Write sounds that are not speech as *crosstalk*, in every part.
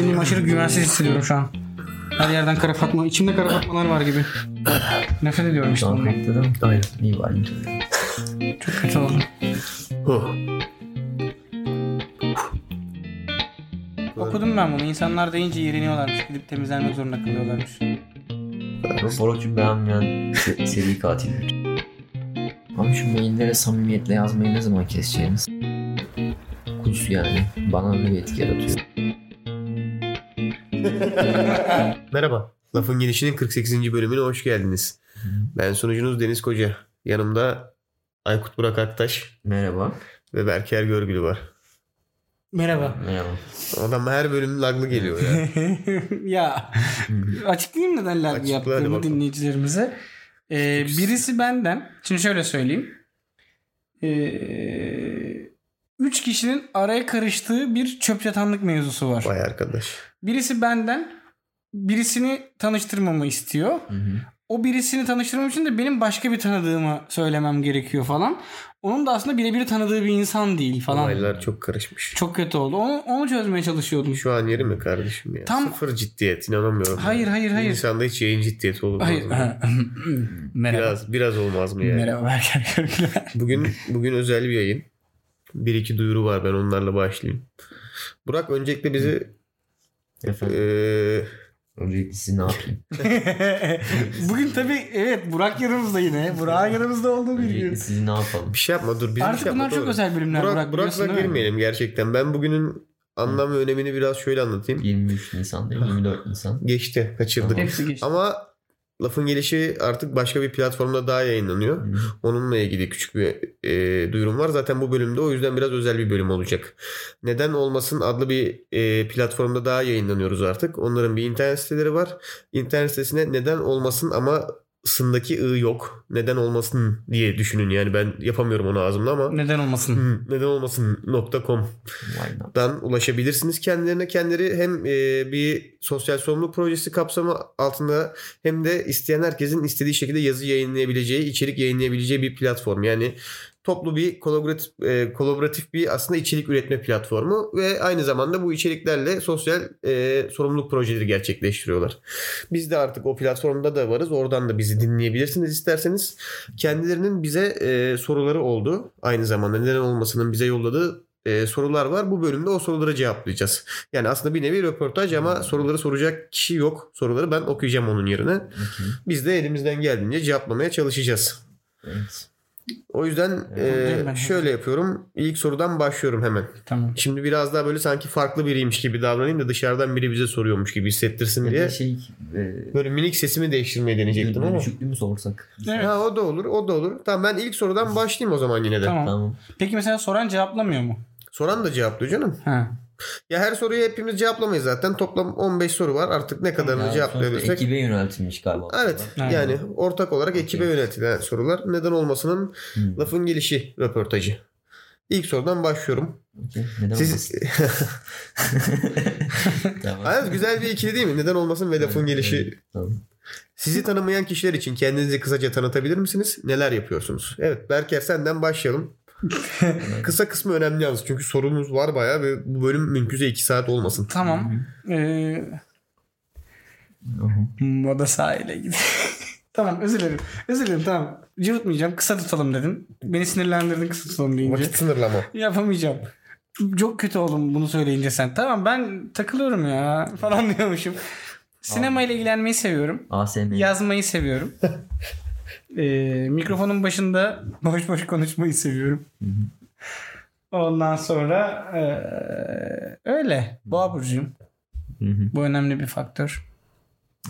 Kendimi aşırı güvensiz hissediyorum şu an. Her yerden kara fatma, içimde kara fatmalar var gibi. Nefret ediyorum işte Şu an bundan. kayıtta değil mi? Aynen. İyi var. Çok kötü oldum. Huh. Okudum ben bunu. İnsanlar deyince yeriniyorlarmış. Gidip temizlenmek zorunda kalıyorlarmış. Borok'cum beğenmeyen se- seri katil. Abi şu maillere samimiyetle yazmayı ne zaman keseceğiniz? Kuş yani. Bana öyle bir etki yaratıyor. *laughs* Merhaba. Lafın Gelişi'nin 48. bölümüne hoş geldiniz. Ben sunucunuz Deniz Koca. Yanımda Aykut Burak Aktaş Merhaba. ve Berker Görgülü var. Merhaba. Merhaba. Adam her bölüm laglı geliyor ya. *laughs* ya açıklayayım neden lag Açıkla yaptığımı dinleyicilerimize. Ee, birisi benden. Şimdi şöyle söyleyeyim. Ee, üç kişinin araya karıştığı bir çöp çatanlık mevzusu var. Vay arkadaş. Birisi benden birisini tanıştırmamı istiyor. Hı hı. O birisini tanıştırmam için de benim başka bir tanıdığımı söylemem gerekiyor falan. Onun da aslında birebir tanıdığı bir insan değil falan. Olaylar çok karışmış. Çok kötü oldu. Onu, onu çözmeye çalışıyordum. Şu an yeri mi kardeşim ya? Tam- Sıfır ciddiyet inanamıyorum. Hayır, hayır, hayır. İnsanda hiç yayın ciddiyeti olur mu? Hayır. *laughs* Merhaba. Biraz, biraz olmaz mı yani? Merhaba Berker. Bugün bugün özel bir yayın. Bir iki duyuru var ben onlarla başlayayım. Burak öncelikle bizi Efendim. eee Öncelikle sizi ne yapayım? *laughs* Bugün tabii evet Burak yanımızda yine. Burak yanımızda olduğu bir gün. sizi ne yapalım? bir şey yapma dur bizim bir Artık şey yapma. bunlar çok doğru. özel bölümler Burak, Burak. Burak'la girmeyelim gerçekten. Ben bugünün anlam ve önemini biraz şöyle anlatayım. 23 Nisan değil 24 Nisan. Geçti, kaçırdık. Hepsi geçti. Ama lafın gelişi artık başka bir platformda daha yayınlanıyor. Hı. Onunla ilgili küçük bir e, duyurum var. Zaten bu bölümde o yüzden biraz özel bir bölüm olacak. Neden olmasın adlı bir e, platformda daha yayınlanıyoruz artık. Onların bir internet siteleri var. İnternet sitesine neden olmasın ama sındaki ı yok. Neden olmasın diye düşünün. Yani ben yapamıyorum onu ağzımda ama Neden olmasın? Hı, neden olmasın .com Why not? dan ulaşabilirsiniz kendilerine. Kendileri hem e, bir sosyal sorumluluk projesi kapsamı altında hem de isteyen herkesin istediği şekilde yazı yayınlayabileceği, içerik yayınlayabileceği bir platform. Yani toplu bir kolaboratif, e, kolaboratif bir aslında içerik üretme platformu ve aynı zamanda bu içeriklerle sosyal e, sorumluluk projeleri gerçekleştiriyorlar. Biz de artık o platformda da varız. Oradan da bizi dinleyebilirsiniz isterseniz. Kendilerinin bize e, soruları oldu. Aynı zamanda neden olmasının bize yolladığı e, sorular var. Bu bölümde o soruları cevaplayacağız. Yani aslında bir nevi röportaj ama soruları soracak kişi yok. Soruları ben okuyacağım onun yerine. Biz de elimizden geldiğince cevaplamaya çalışacağız. Evet. O yüzden e, ben. şöyle yapıyorum. İlk sorudan başlıyorum hemen. Tamam. Şimdi biraz daha böyle sanki farklı biriymiş gibi davranayım da dışarıdan biri bize soruyormuş gibi hissettirsin Ya diye. şey e, Böyle minik sesimi değiştirmeyi deneyecektim ama. dönüşüklü mü sorsak? Evet. Ha o da olur, o da olur. Tamam ben ilk sorudan başlayayım o zaman yine de. Tamam. Tamam. Peki mesela soran cevaplamıyor mu? Soran da cevaplıyor canım. Ha. Ya her soruyu hepimiz cevaplamayız zaten. Toplam 15 soru var. Artık ne kadarını Ya sonuçta cevaplayabilirsek. ekibe yöneltilmiş galiba. Evet. Aynen. Yani ortak olarak ekibe yöneltilen sorular. Neden olmasının Hmm. lafın gelişi röportajı. İlk sorudan başlıyorum. Neden Siz? *laughs* Tamam. Evet, güzel bir ikili değil mi? Neden olmasın ve lafın Evet, gelişi. evet. Tamam. Sizi tanımayan kişiler için kendinizi kısaca tanıtabilir misiniz? Neler yapıyorsunuz? Evet Berker senden başlayalım. Kısa kısmı önemli yalnız. Çünkü sorumuz var bayağı ve bu bölüm mümkünse 2 saat olmasın. Tamam. Ee, moda sahile gidiyor. *laughs* tamam özür dilerim. Özür dilerim tamam. Cıvıtmayacağım. Kısa tutalım dedin. Beni sinirlendirdin kısa tutalım deyince. Vakit sınırlama. Yapamayacağım. Çok kötü oldum bunu söyleyince sen. Tamam ben takılıyorum ya falan *laughs* diyormuşum. Sinema ile ilgilenmeyi seviyorum. Yazmayı seviyorum. *laughs* Ee, mikrofonun başında boş boş konuşmayı seviyorum. Hı hı. Ondan sonra ee, öyle. Boğa burcuyum. Hı hı. Bu önemli bir faktör.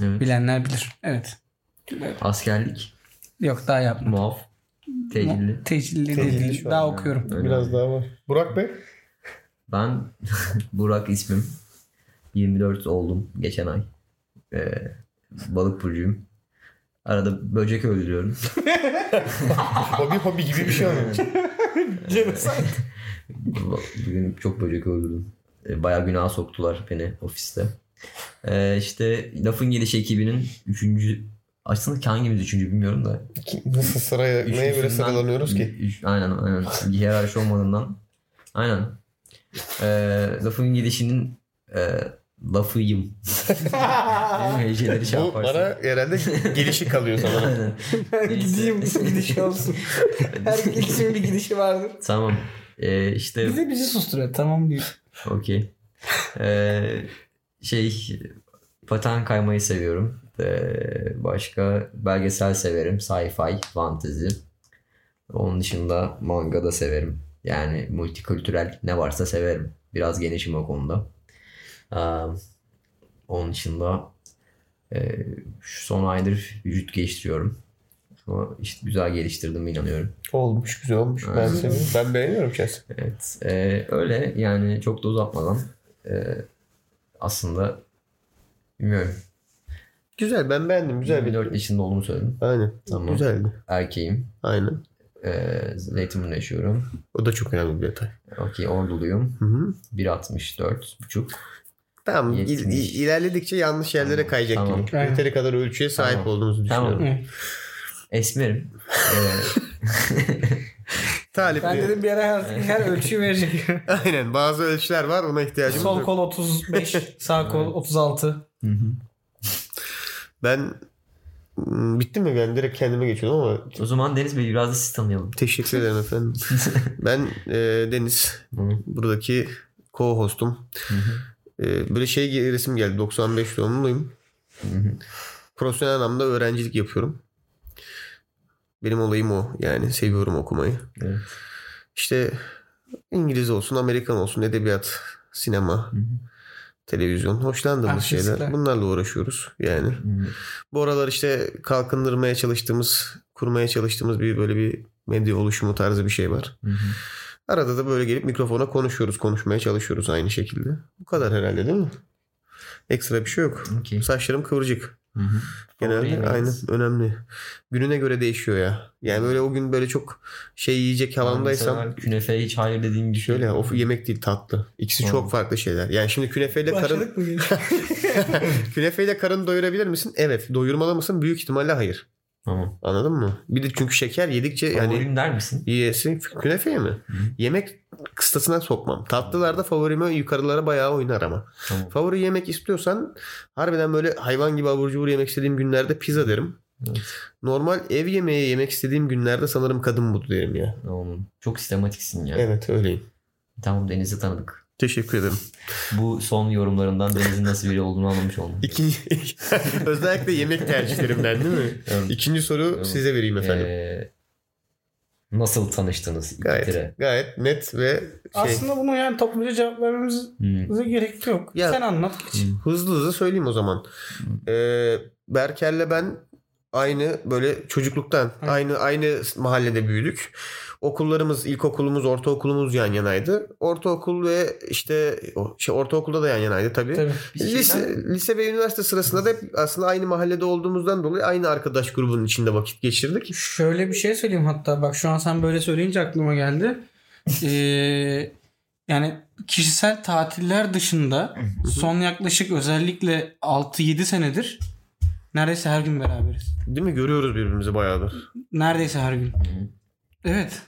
Evet. Bilenler bilir. Evet. Askerlik. Yok daha yapmadım. Muaf. Tecilli. Tecilli Tecilli değil. Daha yani. okuyorum. Öyle. Biraz daha var. Burak Bey. Ben *laughs* Burak ismim. 24 oldum geçen ay. Ee, balık burcuyum. Arada böcek öldürüyorum. *laughs* hobi hobi gibi bir şey olmuş. *laughs* Bugün çok böcek öldürdüm. Ee, Bayağı günah soktular beni ofiste. Ee, işte lafın gelişi ekibinin üçüncü aslında hangimiz üçüncü bilmiyorum da. Nasıl sıraya neye göre sıralanıyoruz ki? Üç- aynen aynen. Hiyerarşi olmadığından. Aynen. Ee, lafın gelişinin e, lafıyım. *laughs* Heceleri şey Bu yaparsın. bana herhalde gelişi kalıyor sana. *laughs* Gideyim gidişi olsun. *laughs* Her gidişin bir gidişi vardır. Tamam. Ee, işte Bize bizi susturuyor. Tamam diyor. okey. Ee, şey paten kaymayı seviyorum. Ee, başka belgesel severim. Sci-fi, fantasy. Onun dışında manga da severim. Yani multikültürel ne varsa severim. Biraz genişim o konuda. Onun dışında e, şu son aydır vücut geliştiriyorum. Ama işte güzel geliştirdiğime inanıyorum. olmuş güzel olmuş. Ben seviyorum. Ben beğeniyorum şahsen. Evet. e, öyle yani çok da uzatmadan e, aslında bilmiyorum. Güzel ben beğendim. Güzel bir 24 yaşında olduğumu söyledim. Aynen. Tamam. Güzeldi. Erkeğim. Aynen. E, Zeytinburnu'nda yaşıyorum. O da çok önemli bir detay. Okey orduluyum. Hı hı. 1.64 buçuk. Tamam. il- ilerledikçe yanlış yerlere Tamam, kayacak tamam. gibi. Aynen. Yeteri kadar ölçüye sahip Tamam. olduğumuzu Tamam. düşünüyorum. Evet. Esmerim. *laughs* Talip Ben dedim bir ara her, her ölçüyü verecek. *laughs* Aynen bazı ölçüler var ona ihtiyacımız Sol yok. kol 35, sağ kol 36. hı hı. Ben Hmm, bitti mi? Ben direkt kendime geçiyorum ama o zaman Deniz Bey biraz da sizi tanıyalım. teşekkür ederim efendim. *laughs* ben e, Deniz. Hı. Buradaki co-hostum. Hı hı. E, böyle şey resim geldi. 95 doğumluyum. Profesyonel anlamda öğrencilik yapıyorum. Benim olayım o. Yani seviyorum okumayı. Evet. İşte İngiliz olsun, Amerikan olsun, edebiyat, sinema, Hı hı. televizyon. Hoşlandığımız Ah, şeyler. Bunlarla uğraşıyoruz. Yani Hı hı. bu aralar işte kalkındırmaya çalıştığımız, kurmaya çalıştığımız bir böyle bir medya oluşumu tarzı bir şey var. Hı hı. Arada da böyle gelip mikrofona konuşuyoruz, konuşmaya çalışıyoruz aynı şekilde. Bu kadar herhalde değil mi? Ekstra bir şey yok. Okey. Saçlarım kıvırcık. Hı hı. Genelde yemeğiniz? aynen önemli. Gününe göre değişiyor ya. Yani böyle o gün böyle çok şey yiyecek havamdaysam Mesela Künefeye hiç hayır dediğim bir şey. şöyle o yemek değil tatlı. İkisi Tamam. çok farklı şeyler. Yani şimdi künefeyle karın Başladık *laughs* künefeyle karın doyurabilir misin? Evet. Doyurmalı mısın? Büyük ihtimalle hayır. Tamam. Anladın mı? Bir de çünkü şeker yedikçe yani Favorim der misin? Yiyesi künefeye mi? Yemek kıstasına sokmam. Tatlılarda favorime yukarılara bayağı oynar ama. Tamam. Favori yemek istiyorsan harbiden böyle hayvan gibi abur cubur yemek istediğim günlerde pizza derim. Evet. Normal ev yemeği yemek istediğim günlerde sanırım kadın budu derim ya. Tamam. Çok sistematiksin ya. Evet öyleyim. Tamam Deniz'i tanıdık. Teşekkür ederim. Bu son yorumlarından Deniz'in nasıl biri olduğunu anlamış oldum. İkinci, *laughs* özellikle yemek tercihlerimden değil mi? Evet. İkinci soru Evet. size vereyim efendim. Ee, nasıl tanıştınız? Gayet, tire. gayet net ve şey. Aslında bunu yani topluca cevap vermemize Hmm. gerek yok. Ya- Sen anlat geç. Hmm. Hızlı hızlı söyleyeyim o zaman. Ee, Berker'le ben aynı böyle çocukluktan Hı. aynı aynı mahallede büyüdük. Okullarımız, ilkokulumuz, ortaokulumuz yan yanaydı. Ortaokul ve işte o- şey ortaokulda da yan yanaydı tabii. Tabii. Biz Lise, şeyden- lise ve üniversite sırasında da hep aslında aynı mahallede olduğumuzdan dolayı aynı arkadaş grubunun içinde vakit geçirdik. Şöyle bir şey söyleyeyim hatta bak şu an sen böyle söyleyince aklıma geldi. *laughs* Ee, yani kişisel tatiller dışında son yaklaşık özellikle 6-7 senedir neredeyse her gün beraberiz. Değil mi? Görüyoruz birbirimizi bayağıdır. Neredeyse her gün. Hı. Evet.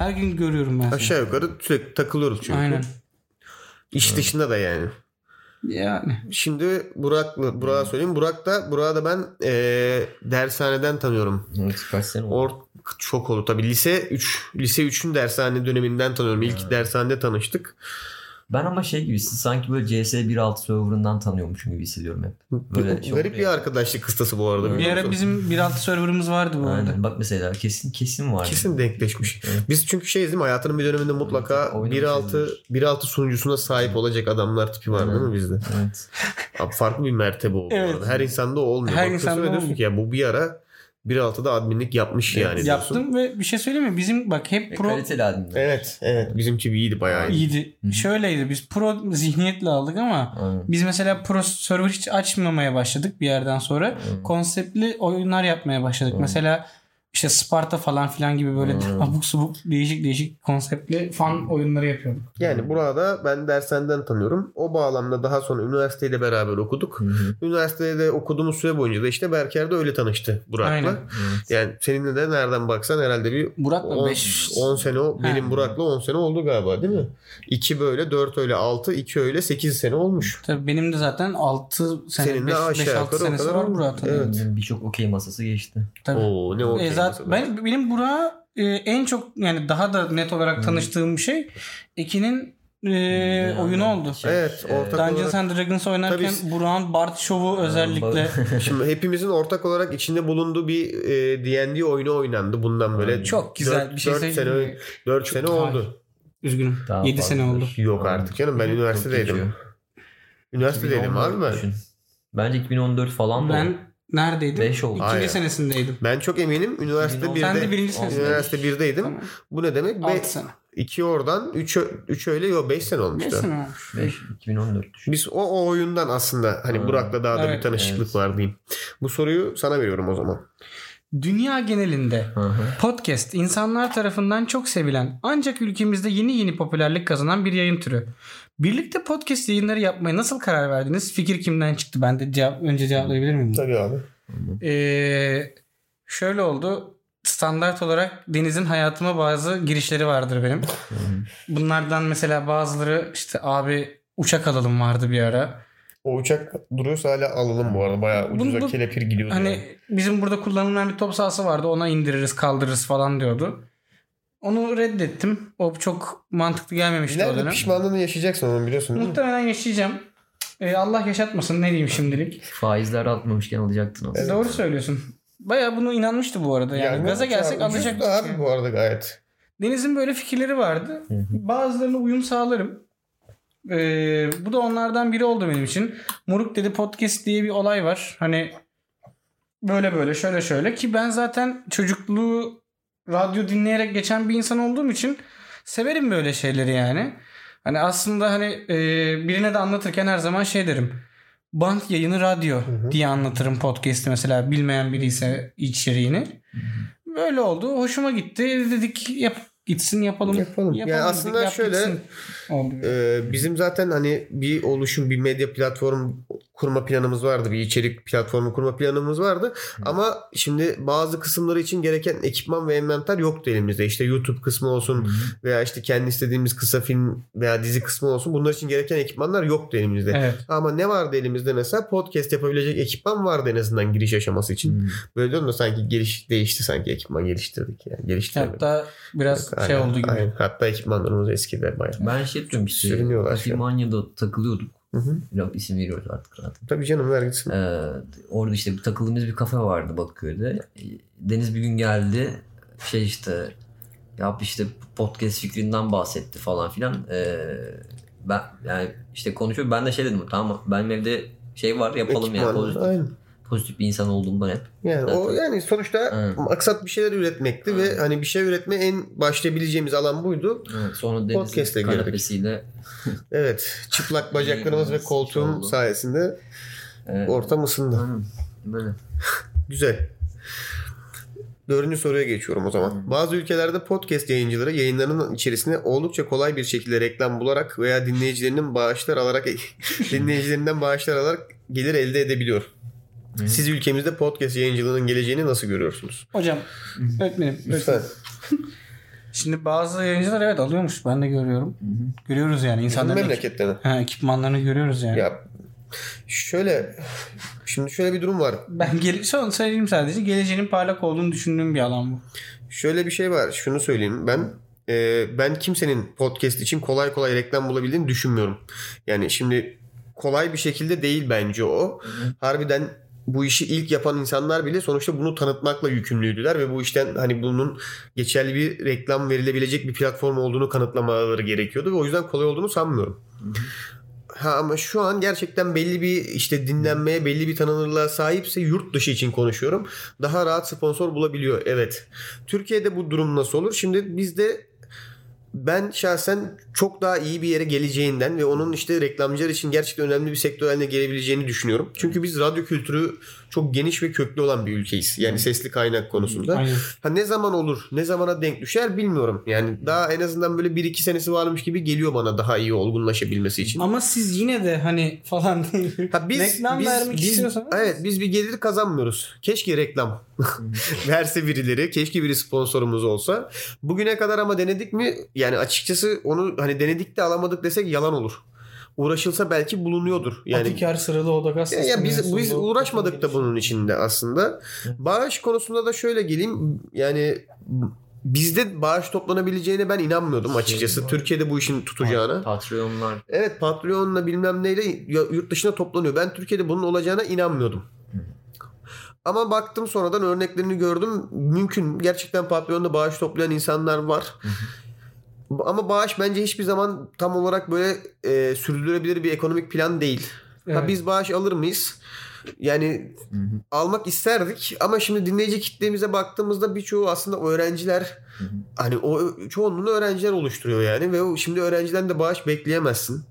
Her gün görüyorum ben seni. Aşağı yukarı sürekli takılıyoruz çünkü. Aynen. İş dışında da yani. Yani. Şimdi Burak'la Burak'a söyleyeyim. Burak da Burak'ı da ben eee, dershaneden tanıyorum. Evet, kaç sene oldu? Or çok oldu tabii. Lise 3 lise 3'ün dershane döneminden tanıyorum. İlk dershanede tanıştık. Ben ama şey gibi sanki böyle CS 1.6 serverından tanıyormuşum gibi hissediyorum hep. Böyle şey Garip bir ya. arkadaşlık kıstası bu arada. Bir ara bizim 1.6 serverımız vardı bu arada. Aynen. Bak mesela kesin kesin var. Kesin denkleşmiş. Evet. Biz çünkü şeyiz değil mi? Hayatının bir döneminde mutlaka Evet, oynamışız 1.6 1.6 sunucusuna sahip olacak adamlar tipi var değil mi bizde? Evet. Abi farklı bir mertebe o. bu Evet. arada. Her insanda olmuyor. Her insanda olmuyor. ki ya bu bir ara 1.6'da adminlik yapmış Evet, yani. diyorsun. Yaptım ve bir şey söyleyeyim mi? Bizim bak hep Ve pro kaliteli adminler. Evet, evet. Bizimki iyiydi bayağı iyi. iyiydi. Hı. Şöyleydi biz pro zihniyetle aldık ama Aynen. biz mesela pro server hiç açmamaya başladık bir yerden sonra. Aynen. Konseptli oyunlar yapmaya başladık. Hı. Mesela işte Sparta falan filan gibi böyle Hmm. abuk subuk değişik değişik konseptli fan oyunları yapıyorduk. Yani burada ben dersenden tanıyorum. O bağlamda daha sonra üniversiteyle beraber okuduk. Hı. Üniversitede okuduğumuz süre boyunca da işte Berker de öyle tanıştı Burak'la. Aynen. Evet. Yani seninle de nereden baksan herhalde bir Burak'la 10, 5 sene o. Benim Ha. Burak'la 10 sene oldu galiba değil mi? 2 böyle 4 öyle 6 2 öyle 8 sene olmuş. Tabii benim de zaten 6 sene Senin de 5 aşağı 6 yukarı o senesi kadar var. Burak'ın. Evet. Birçok okey masası geçti. Tabii. Oo ne okey E, zaten ben benim Burak'a e, en çok yani daha da net olarak Hmm. tanıştığım şey Ekin'in e, Yani oyunu oldu. şey, Evet, ortak Dungeons and Dragons oynarken Tabii. Burak'ın Bard şovu özellikle *laughs* *laughs* Şimdi hepimizin ortak olarak içinde bulunduğu bir e, D&D oyunu oynandı bundan böyle. Aynen. çok güzel Dört- bir şey dört söyleyeyim sene, mi? 4 sene Hayır. oldu. Üzgünüm. Daha 7 sene fazladır. oldu. Yok artık canım ben Çok üniversitedeydim. Üniversitedeydim 2014 abi ben. düşün. Bence 2014 falan mı? Ben neredeydim? 5 oldu. İkinci senesindeydim. Ben çok eminim üniversite 2010. 1'de. Sen de birinci senesindeydin. Üniversite 1'deydim. Tamam. Bu ne demek? 6 Be- sene. 2 oradan 3 3 öyle yok 5 sene 5 olmuştu. sene olmuş. 5 2014 düşün. Biz o, o oyundan aslında hani Ha. Burak'la daha da bir Evet, tanışıklık evet. var diyeyim. Bu soruyu sana veriyorum o zaman. Dünya genelinde Hı hı. podcast insanlar tarafından çok sevilen ancak ülkemizde yeni yeni popülerlik kazanan bir yayın türü. Birlikte podcast yayınları yapmaya nasıl karar verdiniz? Fikir kimden çıktı? Ben de cevap, önce cevaplayabilir miyim? Tabii abi. Ee, şöyle oldu. Standart olarak Deniz'in hayatıma bazı girişleri vardır benim. Bunlardan mesela bazıları işte abi uçak alalım vardı bir ara. O uçak duruyorsa hala alalım bu arada. Bayağı Bu- ucuza bu- kelepir gidiyordu. Hani yani. bizim burada kullanılan bir top sahası vardı. Ona indiririz kaldırırız falan diyordu. Onu reddettim. O çok mantıklı gelmemişti o İleride dönem. pişmanlığını yaşayacaksın onu biliyorsun değil mi? Muhtemelen yaşayacağım. Ee, Allah yaşatmasın ne diyeyim şimdilik. Faizler artmamışken alacaktın aslında. Evet. Doğru söylüyorsun. Baya bunu inanmıştı bu arada. Yani, Yani gaza gelsek ucuz alacak. da abi bu arada gayet. Deniz'in böyle fikirleri vardı. Bazılarına uyum sağlarım. Ee, bu da onlardan biri oldu benim için. Moruk dedi podcast diye bir olay var. Hani böyle böyle şöyle şöyle ki ben zaten çocukluğu radyo dinleyerek geçen bir insan olduğum için severim böyle şeyleri yani. Hani aslında hani e, birine de anlatırken her zaman şey derim. Band yayını radyo hı. diye anlatırım podcast'i mesela bilmeyen biri ise içeriğini. Böyle oldu. Hoşuma gitti. Dedik yap gitsin yapalım. Yapalım. Yani dedik, aslında yap şöyle, gitsin. Oldu. Ee, bizim zaten hani bir oluşum, bir medya platform kurma planımız vardı. Bir içerik platformu kurma planımız vardı. Ama şimdi bazı kısımları için gereken ekipman ve envanter yoktu elimizde. İşte YouTube kısmı olsun veya işte kendi istediğimiz kısa film veya dizi kısmı olsun. Bunlar için gereken ekipmanlar yoktu elimizde. Evet. Ama ne vardı elimizde mesela? Podcast yapabilecek ekipman vardı en azından giriş aşaması için. Hmm. Böyle diyorum da sanki geliş değişti sanki ekipman geliştirdik yani. Geliştirmedik. Hatta biraz Aynen, şey oldu gibi. aynen. Hatta ekipmanlarımız eskidi bayağı. Ben şey yapıyorum işte. Sürünüyorlar şu an. Katimanya'da takılıyorduk. Hı hı. Yok isim veriyoruz artık zaten. Tabii canım ver gitsin. Ee, orada işte bir takıldığımız bir kafe vardı Bakırköy'de. Deniz bir gün geldi. Şey işte yap işte podcast fikrinden bahsetti falan filan. Ee, ben yani işte konuşuyor. Ben de şey dedim tamam benim evde şey var yapalım ya Ekipman, pozitif, Aynen. Pozitif bir insan olduğumdan hep. Yani o yani sonuçta Evet. maksat bir şeyler üretmekti ve hani bir şey üretme en başlayabileceğimiz alan buydu. Evet, sonra Deniz'in kanepesiyle *laughs* Evet. Çıplak bacaklarımız ve koltuğum sayesinde e, ortam ısındı. Aynen, *laughs* böyle. Güzel. Dördüncü soruya geçiyorum o zaman. Bazı ülkelerde podcast yayıncıları yayınlarının içerisine oldukça kolay bir şekilde reklam bularak veya dinleyicilerinin bağışlar alarak *laughs* dinleyicilerinden bağışlar alarak gelir elde edebiliyor. Hı. Siz ülkemizde podcast yayıncılığının geleceğini nasıl görüyorsunuz? Hocam öğretmenim. Lütfen. *laughs* Şimdi bazı yayıncılar evet alıyormuş. Ben de görüyorum. Hı hı. Görüyoruz yani. İnsanların memlekette mi? ha, ekipmanlarını görüyoruz yani. Ya şöyle şimdi şöyle bir durum var. Ben gel son söyleyeyim sadece. Geleceğinin parlak olduğunu düşündüğüm bir alan bu. Şöyle bir şey var. Şunu söyleyeyim. Ben e, ben kimsenin podcast için kolay kolay reklam bulabildiğini düşünmüyorum. Yani şimdi kolay bir şekilde değil bence o. Harbiden bu işi ilk yapan insanlar bile sonuçta bunu tanıtmakla yükümlüydüler ve bu işten hani bunun geçerli bir reklam verilebilecek bir platform olduğunu kanıtlamaları gerekiyordu ve o yüzden kolay olduğunu sanmıyorum. Ha ama şu an gerçekten belli bir işte dinlenmeye belli bir tanınırlığa sahipse yurt dışı için konuşuyorum. Daha rahat sponsor bulabiliyor. Evet. Türkiye'de bu durum nasıl olur? Şimdi bizde ben şahsen çok daha iyi bir yere geleceğinden ve onun işte reklamcılar için gerçekten önemli bir sektör haline gelebileceğini düşünüyorum. Çünkü biz radyo kültürü çok geniş ve köklü olan bir ülkeyiz. Yani sesli kaynak konusunda. Aynen. Ha ne zaman olur, ne zamana denk düşer bilmiyorum. Yani daha en azından böyle 1-2 senesi varmış gibi geliyor bana daha iyi olgunlaşabilmesi için. Ama siz yine de hani falan *laughs* Ha biz reklam biz, vermek biz- istiyorsanız evet biz bir gelir kazanmıyoruz. Keşke reklam *laughs* verse birileri, keşke biri sponsorumuz olsa. Bugüne kadar ama denedik mi? Yani açıkçası onu hani denedik de alamadık desek yalan olur. Uğraşılsa belki bulunuyordur. Yani Atikar sıralı oda gaz ya, ya biz biz uğraşmadık da bunun içinde aslında. Bağış konusunda da şöyle geleyim. Yani bizde bağış toplanabileceğine ben inanmıyordum açıkçası. Türkiye'de bu işin tutacağına. Patreonlar. Evet Patreon'la bilmem neyle yurt dışına toplanıyor. Ben Türkiye'de bunun olacağına inanmıyordum. Ama baktım sonradan örneklerini gördüm. Mümkün. Gerçekten Patreon'da bağış toplayan insanlar var. Ama bağış bence hiçbir zaman tam olarak böyle e, sürdürülebilir bir ekonomik plan değil. Ha, Evet. biz bağış alır mıyız? Yani almak isterdik ama şimdi dinleyici kitlemize baktığımızda birçoğu aslında öğrenciler. Hani o çoğunluğunu öğrenciler oluşturuyor yani ve şimdi öğrenciden de bağış bekleyemezsin.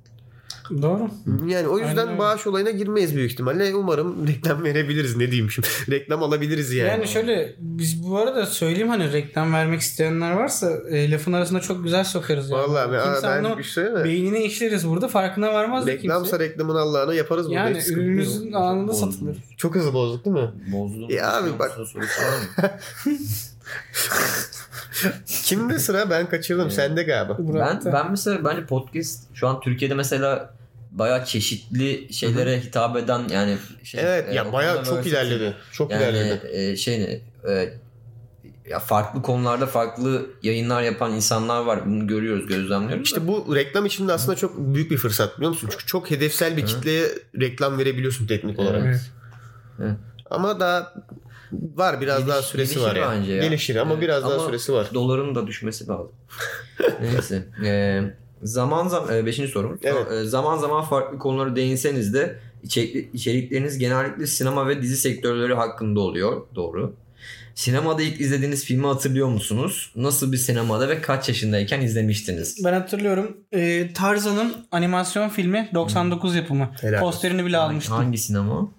Doğru. Yani o yüzden Aynen bağış olayına girmeyiz büyük ihtimalle. Umarım *laughs* reklam verebiliriz ne diyeyim şimdi. *laughs* reklam alabiliriz yani. Yani şöyle biz bu arada söyleyeyim hani reklam vermek isteyenler varsa e, lafın arasında çok güzel sokarız. Yani. Vallahi ben, Kimse ben anlamaz. bir şey mi? Beynine işleriz burada farkına varmaz Reklamsa kimse. reklamın Allah'ına yaparız burada. Yani ürünümüzün anında Bozdu. satılır. Çok hızlı bozduk değil mi? Bozdum. Ya abi bak-? *laughs* Kimde sıra ben kaçırdım sende galiba. Ben ben mesela bence podcast şu an Türkiye'de mesela bayağı çeşitli şeylere hitap eden yani şey, Evet e, ya bayağı çok ilerledi. Çok Yani ilerledi. e, şey ne e, ya farklı konularda farklı yayınlar yapan insanlar var. Bunu görüyoruz, gözlemliyoruz. İşte bu reklam için de aslında çok büyük bir fırsat biliyor musun? Çünkü çok hedefsel bir kitleye reklam verebiliyorsun teknik olarak. Evet. Ama daha var biraz Geliş- daha süresi var yani. bence ya. Gelişir ama Evet, biraz daha ama süresi var. Doların da düşmesi lazım. *laughs* Neyse. E, zaman zaman 5. sorum. Evet. E, zaman zaman farklı konulara değinseniz de içerik- içerikleriniz genellikle sinema ve dizi sektörleri hakkında oluyor. Doğru. Sinemada ilk izlediğiniz filmi hatırlıyor musunuz? Nasıl bir sinemada ve kaç yaşındayken izlemiştiniz? Ben hatırlıyorum. E, Tarzan'ın animasyon filmi 99 yapımı. Helal Posterini bile almıştım. Hangi sinema?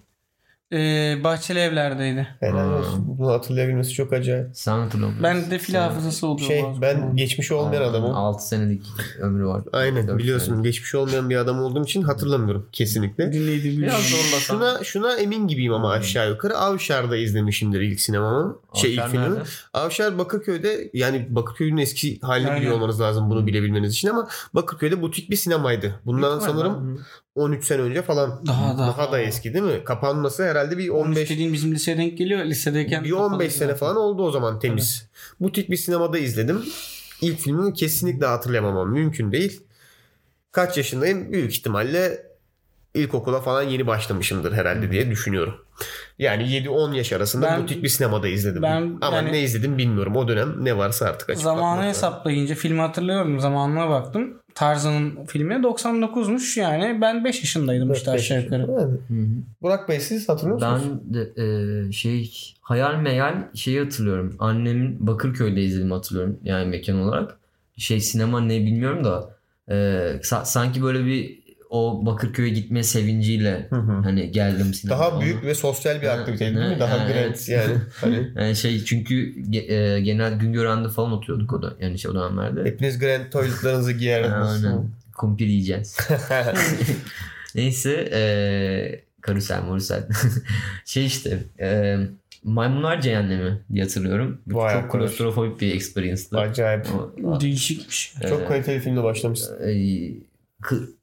E, Bahçeli Evler'deydi. Helal olsun. Bunu hatırlayabilmesi çok acayip. Sen hatırlamıyorsun. Ben de fil hafızası oluyor. Şey bazen. ben geçmiş olmayan adamım. 6 senelik ömrü var. Aynen biliyorsun senelik. geçmiş olmayan bir adam olduğum için hatırlamıyorum kesinlikle. Dinleydi bir Biraz zorlasam. Şuna şuna emin gibiyim ama aşağı yukarı Avşar'da izlemişimdir ilk sinemamı. Şey ilk filmi. Avşar Bakırköy'de yani Bakırköy'ün eski halini Aynen. biliyor olmanız lazım bunu bilebilmeniz için ama Bakırköy'de butik bir sinemaydı. Bundan ihtimalle. sanırım 13 sene önce falan. Daha daha. Daha da eski değil mi? Kapanması herhalde bir 15 15 dediğin bizim liseye denk geliyor. Lisedeyken bir 15 sene falan oldu o zaman temiz. Butik bir sinemada izledim. İlk filmimi kesinlikle hatırlayamam mümkün değil. Kaç yaşındayım? Büyük ihtimalle ilkokula falan yeni başlamışımdır herhalde diye düşünüyorum. Yani 7-10 yaş arasında Ben- butik bir sinemada izledim. ben Ama yani- ne izledim bilmiyorum. O dönem ne varsa artık açıp Zamanı hesaplayınca filmi hatırlıyorum. Zamanına baktım. Tarzan'ın filmi 99'muş yani. Ben 5 yaşındaydım işte aşağı yukarı. Yani. Hı hı. Burak Bey siz hatırlıyor musunuz? Ben de e, şey hayal meyal şeyi hatırlıyorum. Annemin Bakırköy'de izlediğimi hatırlıyorum. Yani mekan olarak. Şey sinema ne bilmiyorum da e, sa- sanki böyle bir o Bakırköy'e gitme sevinciyle Hı hı. hani geldim sinemaya. Daha büyük ve sosyal bir aktivite değil mi? ha, Daha ha, grand evet. yani. *laughs* Hani Yani şey çünkü e, genel Güngören'de falan oturuyorduk o da yani şey o dönemlerde. hepiniz grand toiletlarınızı giyerdiniz. Aynen. Kumpir yiyeceğiz. *laughs* *laughs* Neyse eee karusel morusel. şey işte eee Maymunlar Cehennemi diye hatırlıyorum. Vay Çok arkadaş. klostrofobik bir experience'tı. Acayip. O- Değişikmiş. Çok kaliteli filmle başlamışsın. Kı-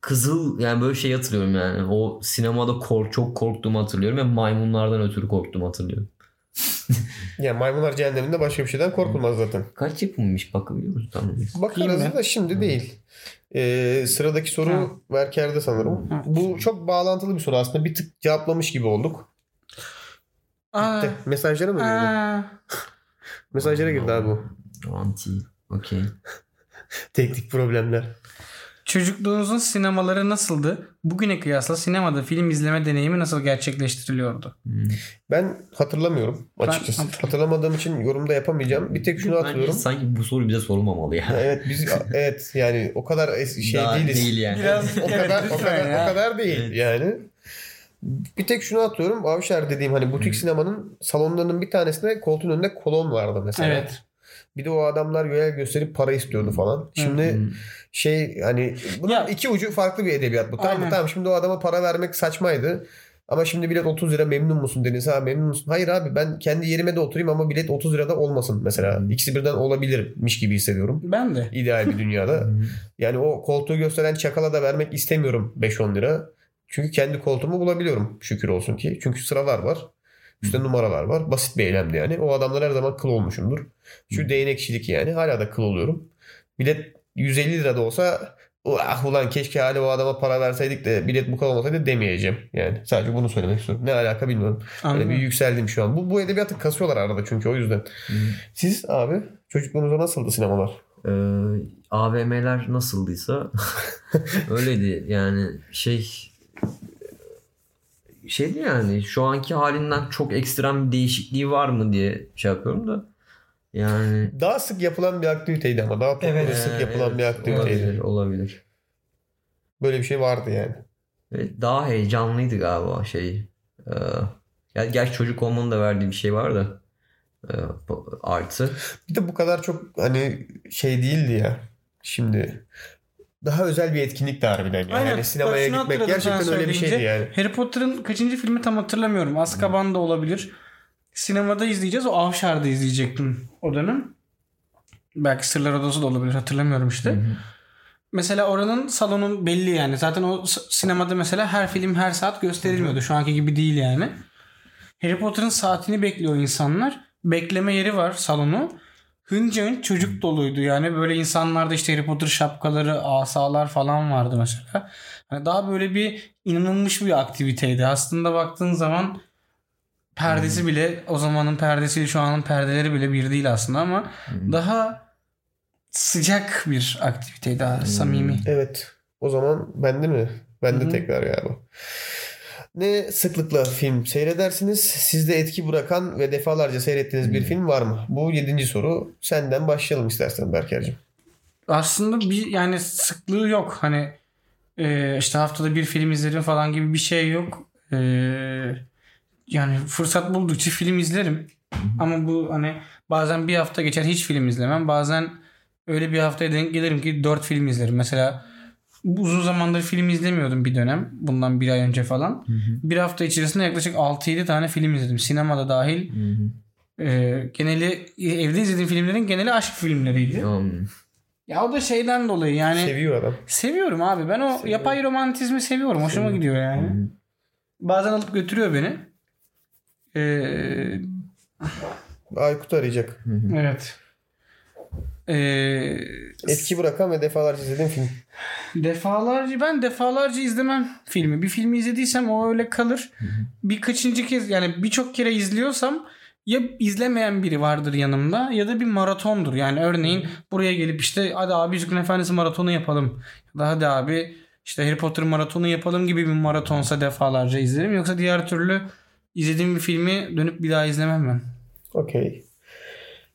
Kızıl yani böyle şey hatırlıyorum yani. O sinemada kork çok korktuğumu hatırlıyorum ve maymunlardan ötürü korktuğumu hatırlıyorum. *laughs* Yani Maymunlar Cehennemi'nde başka bir şeyden korkulmaz zaten. Kaç yapımmış bakabiliyor musun? Tamam. Bakarız da şimdi değil. Ee, sıradaki soru Ha. Verker'de sanırım. Ha. Bu çok bağlantılı bir soru aslında. Bir tık cevaplamış gibi olduk. Aa, mesajlara mı girdi? Mesajlara girdi abi bu. Anti. Okey. *laughs* Teknik problemler. Çocukluğunuzun sinemaları nasıldı? Bugüne kıyasla sinemada film izleme deneyimi nasıl gerçekleştiriliyordu? Hmm. Ben hatırlamıyorum açıkçası. hatırlıyorum. Hatırlamadığım için yorumda yapamayacağım. Bir tek şunu Bence hatırlıyorum. sanki bu soru bize sorulmamalı ya. Evet biz *laughs* evet yani o kadar es- şey Daha değiliz. değil yani. Biraz *laughs* o kadar o kadar ya. o kadar değil Evet. yani. Bir tek şunu atıyorum. Avşar dediğim hani butik sinemanın salonlarının bir tanesinde koltuğun önünde kolon vardı mesela. Evet. Bir de o adamlar yöel gösterip para istiyordu falan. Şimdi Hmm. şey hani bunun Ya- iki ucu farklı bir edebiyat bu. Tamam? Aynen. Tamam şimdi o adama para vermek saçmaydı. Ama şimdi bilet 30 lira memnun musun Deniz? Ha memnun musun? Hayır abi ben kendi yerime de oturayım ama bilet 30 lirada olmasın mesela. İkisi birden olabilirmiş gibi hissediyorum. Ben de. İdeal bir *laughs* dünyada. Yani o koltuğu gösteren çakala da vermek istemiyorum 5-10 lira. Çünkü kendi koltuğumu bulabiliyorum şükür olsun ki. Çünkü sıralar var. Üstte numaralar var. Basit bir eylemdi yani. O adamlar her zaman kıl olmuşumdur. Şu değnekçilik yani. Hala da kıl oluyorum. Bilet 150 lira da olsa ah ulan keşke hala o adama para verseydik de bilet bu kadar olmasaydı demeyeceğim. Yani sadece bunu söylemek istiyorum. Ne alaka bilmiyorum. Böyle Anladım. bir yükseldim şu an. Bu, bu edebiyatı kasıyorlar arada çünkü o yüzden. Siz abi çocukluğunuzda nasıldı sinemalar? Ee, AVM'ler nasıldıysa *laughs* öyleydi yani şey şeydi yani şu anki halinden çok ekstrem bir değişikliği var mı diye şey yapıyorum da yani Daha sık yapılan bir aktiviteydi ama daha toplu Evet. ve sık yapılan evet, bir aktiviteydi. olabilir, olabilir. Böyle bir şey vardı yani. Ve daha heyecanlıydı galiba şey. Ee, yani gerçi çocuk olmanın da verdiği bir şey var da bu- artı. Bir de bu kadar çok hani şey değildi ya. Şimdi daha özel bir etkinlik de harbiden. Yani, Aynen. Yani sinemaya Bak gitmek gerçekten öyle bir şeydi yani. Harry Potter'ın kaçıncı filmi tam hatırlamıyorum. Azkaban da olabilir. Sinemada izleyeceğiz. O Avşar'da izleyecektim o dönem. Belki Sırlar Odası da olabilir. Hatırlamıyorum işte. Mesela oranın salonun belli yani. Zaten o sinemada mesela her film her saat gösterilmiyordu. Şu anki gibi değil yani. Harry Potter'ın saatini bekliyor insanlar. Bekleme yeri var salonu. Hınca hınç çocuk doluydu yani. Böyle insanlarda işte Harry Potter şapkaları, asalar falan vardı mesela. Hani daha böyle bir inanılmış bir aktiviteydi. Aslında baktığın zaman perdesi bile o zamanın perdesiyle şu anın perdeleri bile bir değil aslında ama daha sıcak bir aktiviteydi daha samimi. Evet. O zaman bende mi? Bende tekrar galiba. Ne sıklıkla film seyredersiniz? Sizde etki bırakan ve defalarca seyrettiğiniz bir film var mı? Bu yedinci soru. Senden başlayalım istersen Berker'cim. Aslında bir yani sıklığı yok. Hani e, işte haftada bir film izlerim falan gibi bir şey yok. E, yani fırsat buldukça film izlerim. Ama bu hani bazen bir hafta geçer hiç film izlemem. Bazen öyle bir haftaya denk gelirim ki dört film izlerim. Mesela uzun zamandır film izlemiyordum bir dönem. Bundan bir ay önce falan. Bir hafta içerisinde yaklaşık 6-7 tane film izledim. Sinemada dahil. E, geneli evde izlediğim filmlerin geneli aşk filmleriydi. Hmm. Ya o da şeyden dolayı yani Seviyor adam. seviyorum abi. Ben o Seviyorum. yapay romantizmi seviyorum. Hoşuma gidiyor yani. Bazen alıp götürüyor beni. Ee, Aykut arayacak. evet. Ee, Etki bırakan ve defalarca izlediğim film. defalarca ben defalarca izlemem filmi. Bir filmi izlediysem o öyle kalır. Birkaçıncı kez yani birçok kere izliyorsam ya izlemeyen biri vardır yanımda ya da bir maratondur. Yani örneğin buraya gelip işte hadi abi Yüzüklerin Efendisi maratonu yapalım. Ya da hadi abi işte Harry Potter maratonu yapalım gibi bir maratonsa defalarca izlerim. Yoksa diğer türlü izlediğim bir filmi dönüp bir daha izlemem ben. Okey.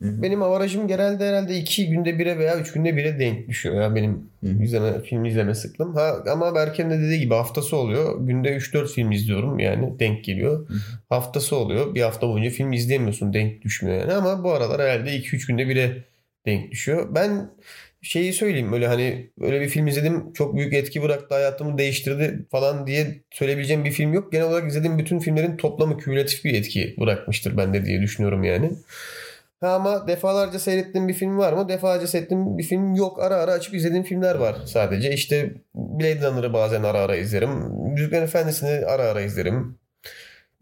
Benim avarajım genelde herhalde iki günde bire veya üç günde bire denk düşüyor ya benim izleme, film izleme sıklığım. Ha, ama Berker'in de dediği gibi haftası oluyor. Günde 3-4 film izliyorum yani denk geliyor. Haftası oluyor. Bir hafta boyunca film izleyemiyorsun denk düşmüyor yani. Ama bu aralar herhalde 2-3 günde bire denk düşüyor. Ben şeyi söyleyeyim böyle hani öyle bir film izledim çok büyük etki bıraktı hayatımı değiştirdi falan diye söyleyebileceğim bir film yok. Genel olarak izlediğim bütün filmlerin toplamı kümülatif bir etki bırakmıştır bende diye düşünüyorum yani. Ha ama defalarca seyrettiğim bir film var mı? Defalarca seyrettiğim bir film yok. Ara ara açıp izlediğim filmler var sadece. İşte Blade Runner'ı bazen ara ara izlerim. Yüzüklerin Efendisi'ni ara ara izlerim.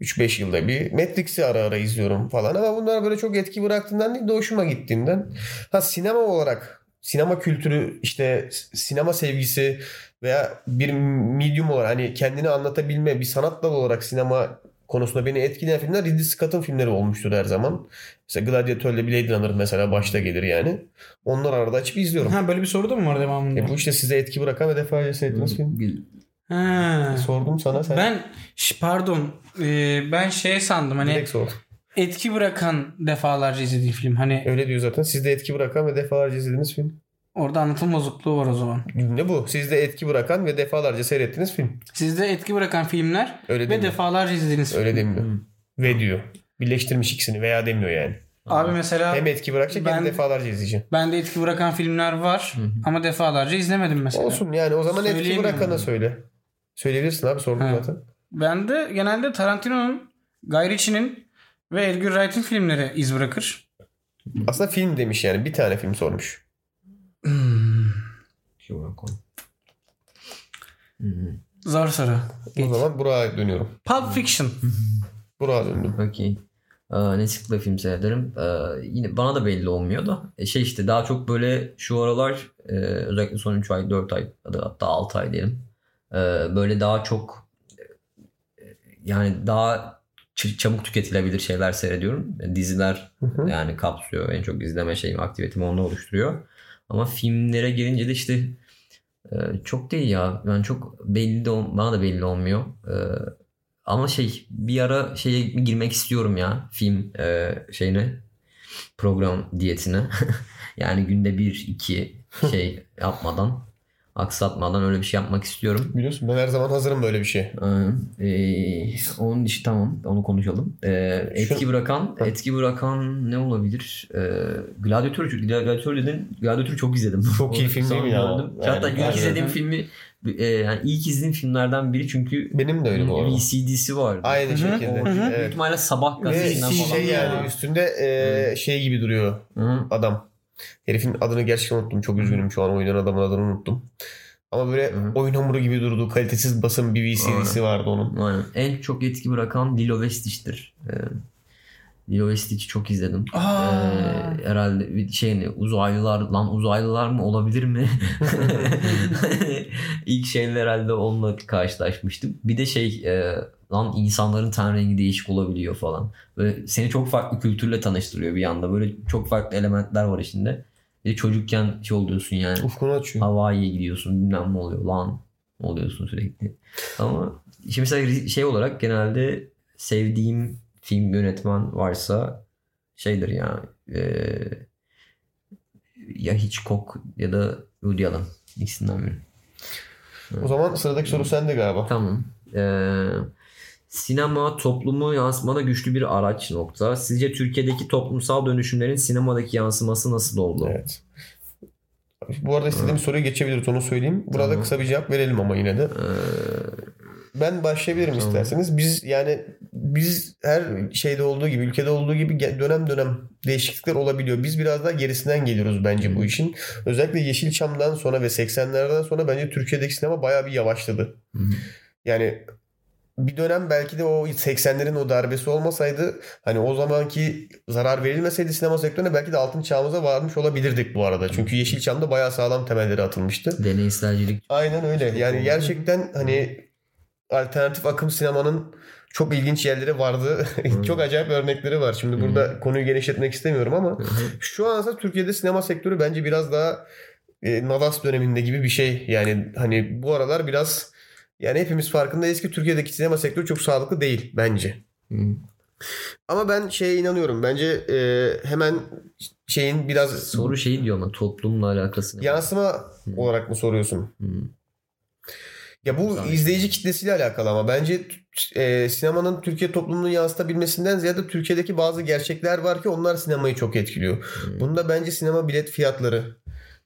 3-5 yılda bir. Matrix'i ara ara izliyorum falan. Ama bunlar böyle çok etki bıraktığından değil de hoşuma gittiğinden. Ha sinema olarak sinema kültürü işte sinema sevgisi veya bir medium olarak hani kendini anlatabilme bir sanat dalı olarak sinema konusunda beni etkileyen filmler Ridley Scott'ın filmleri olmuştur her zaman. Mesela Gladiator'la Blade Runner mesela başta gelir yani. Onlar arada açıp izliyorum. Ha böyle bir soru da mı var devamında? E bu işte size etki bırakan ve defalarca seyrettiğiniz film. Bil- Ha. Sordum sana sen Ben pardon Ee, ben şey sandım hani etki bırakan defalarca izlediğim film hani Öyle diyor zaten. Sizde etki bırakan ve defalarca izlediğiniz film. Orada anlatım bozukluğu var o zaman. Ne bu? Sizde etki bırakan ve defalarca seyrettiğiniz film. Sizde etki bırakan filmler Öyle ve defalarca izlediğiniz Öyle film. demiyor. Ve diyor. Birleştirmiş ikisini veya demiyor yani. Abi mesela Hem etki bırakacak hem Ben- de defalarca izleyeceksin. bende etki bırakan filmler var ama defalarca izlemedim mesela. Olsun yani o zaman etki bırakana söyle. Söyleyebilirsin abi sordum Ha. zaten. Ben de genelde Tarantino'nun, Guy Ritchie'nin ve Edgar Wright'in filmleri iz bırakır. Aslında film demiş yani bir tane film sormuş. Onu. Hı hı. Zor soru. O zaman Burak'a dönüyorum. Pulp Fiction. *laughs* Burak'a döndüm. Okey. Aa, ne sıklıkla film seyrederim. Aa, yine bana da belli olmuyor da. E, şey işte daha çok böyle şu aralar e, özellikle son 3 ay 4 ay hatta 6 ay diyelim. E, böyle daha çok e, yani daha ç- çabuk tüketilebilir şeyler seyrediyorum. E, Diziler Hı hı. yani kapsıyor. En çok izleme şeyim aktivitemi onda oluşturuyor. Ama filmlere gelince de işte e, çok değil ya. Yani çok belli de bana da belli olmuyor. E, ama şey bir ara şeye girmek istiyorum ya film e, şeyine program diyetine. *laughs* yani günde bir iki şey *laughs* yapmadan aksatmadan öyle bir şey yapmak istiyorum. Biliyorsun ben her zaman hazırım böyle bir şey. Aynen. Ee, onun işi tamam onu konuşalım. Ee, etki Şu- bırakan etki bırakan ne olabilir? Ee, Gladiator Gladiator dedin. Gladiator'u çok izledim. Çok iyi *laughs* film değil mi ya? Yani Hatta ilk gerçekten. izlediğim filmi e, yani ilk izlediğim filmlerden biri çünkü Benim de öyle bu arada. VCD'si vardı. Aynı Hı hı. şekilde. O, Büyük Evet. ihtimalle sabah gazetesinden şey falan. şey yani üstünde e, şey gibi duruyor Hı. adam. Herifin adını gerçekten unuttum. Çok üzgünüm şu an oynayan adamın adını unuttum. Ama böyle Hı. oyun hamuru gibi durduğu kalitesiz basın bir VCD'si vardı onun. Aynen. En çok etki bırakan Lilo ve Stitch'tir. Ee, Lilo Stitch'i çok izledim. Aa. Ee, herhalde bir şey ne uzaylılar lan uzaylılar mı olabilir mi? *laughs* İlk şeyle herhalde onunla karşılaşmıştım. Bir de şey e, lan insanların ten rengi değişik olabiliyor falan. Böyle seni çok farklı kültürle tanıştırıyor bir anda. Böyle çok farklı elementler var içinde. Bir de çocukken şey oluyorsun yani. Ufkunu açıyor. Hawaii'ye gidiyorsun bilmem ne oluyor lan oluyorsun sürekli. Ama şimdi mesela şey olarak genelde sevdiğim film yönetmen varsa şeydir ya e, ya Hitchcock ya da Woody Allen ikisinden biri. O zaman sıradaki soru sende galiba. Tamam. Ee, sinema toplumu yansımada güçlü bir araç nokta. Sizce Türkiye'deki toplumsal dönüşümlerin sinemadaki yansıması nasıl oldu? Evet. Bu arada istediğim soruyu geçebiliriz onu söyleyeyim. Burada Tamam. kısa bir cevap verelim ama yine de. Ee, Ben başlayabilirim Tamam. isterseniz. Biz yani biz her şeyde olduğu gibi ülkede olduğu gibi dönem dönem değişiklikler olabiliyor. Biz biraz daha gerisinden geliyoruz bence bu işin. Özellikle Yeşilçam'dan sonra ve 80'lerden sonra bence Türkiye'deki sinema bayağı bir yavaşladı. Yani bir dönem belki de o 80'lerin o darbesi olmasaydı hani o zamanki zarar verilmeseydi sinema sektörüne belki de altın çağımıza varmış olabilirdik bu arada. Çünkü Yeşilçam'da bayağı sağlam temelleri atılmıştı. deneyselcilik Aynen öyle. Yani gerçekten hani alternatif akım sinemanın çok ilginç yerleri vardı. *laughs* çok acayip örnekleri var. Şimdi burada konuyu genişletmek istemiyorum ama şu an aslında Türkiye'de sinema sektörü bence biraz daha e, Nadas döneminde gibi bir şey. Yani hani bu aralar biraz yani hepimiz farkındayız ki Türkiye'deki sinema sektörü çok sağlıklı değil bence. Hı. Ama ben şeye inanıyorum. Bence e, hemen şeyin biraz Soru şey diyor ama toplumla alakası yansıma olarak mı soruyorsun? Hı. Ya bu Güzel. izleyici kitlesiyle alakalı ama bence e, sinemanın Türkiye toplumunu yansıtabilmesinden ziyade Türkiye'deki bazı gerçekler var ki onlar sinemayı çok etkiliyor. Hmm. Bunda bence sinema bilet fiyatları.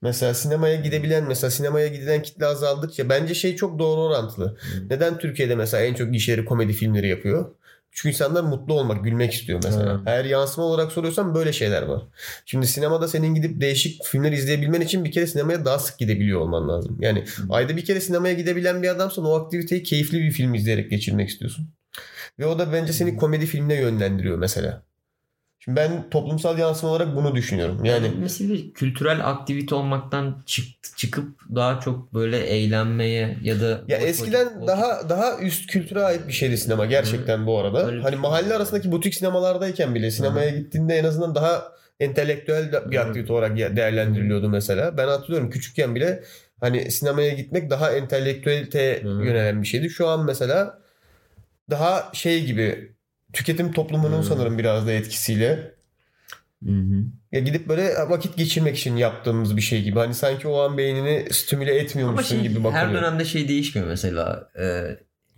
Mesela sinemaya gidebilen mesela sinemaya gidilen kitle azaldıkça bence şey çok doğru orantılı. Hmm. Neden Türkiye'de mesela en çok gişeleri komedi filmleri yapıyor? Çünkü insanlar mutlu olmak, gülmek istiyor mesela. Evet. Eğer yansıma olarak soruyorsan böyle şeyler var. Şimdi sinemada senin gidip değişik filmler izleyebilmen için bir kere sinemaya daha sık gidebiliyor olman lazım. Yani ayda bir kere sinemaya gidebilen bir adamsan o aktiviteyi keyifli bir film izleyerek geçirmek istiyorsun. Ve o da bence seni komedi filmine yönlendiriyor mesela. Şimdi ben toplumsal yansıma olarak bunu düşünüyorum. Yani mesela bir kültürel aktivite olmaktan çık, çıkıp daha çok böyle eğlenmeye ya da ya eskiden boş- daha daha üst kültüre ait bir şeydi sinema gerçekten bu arada. Öyle Hani şey mahalle var. arasındaki butik sinemalardayken bile sinemaya gittiğinde en azından daha entelektüel bir Hı. aktivite olarak değerlendiriliyordu mesela. Ben hatırlıyorum küçükken bile hani sinemaya gitmek daha entelektüelite Hı. yönelen bir şeydi. Şu an mesela daha şey gibi tüketim toplumunun Hı. sanırım biraz da etkisiyle Hı hı. Ya gidip böyle vakit geçirmek için yaptığımız bir şey gibi. Hani sanki o an beynini stimüle Ama etmiyormuşsun şey, gibi her bakılıyor. dönemde şey değişmiyor mesela. E,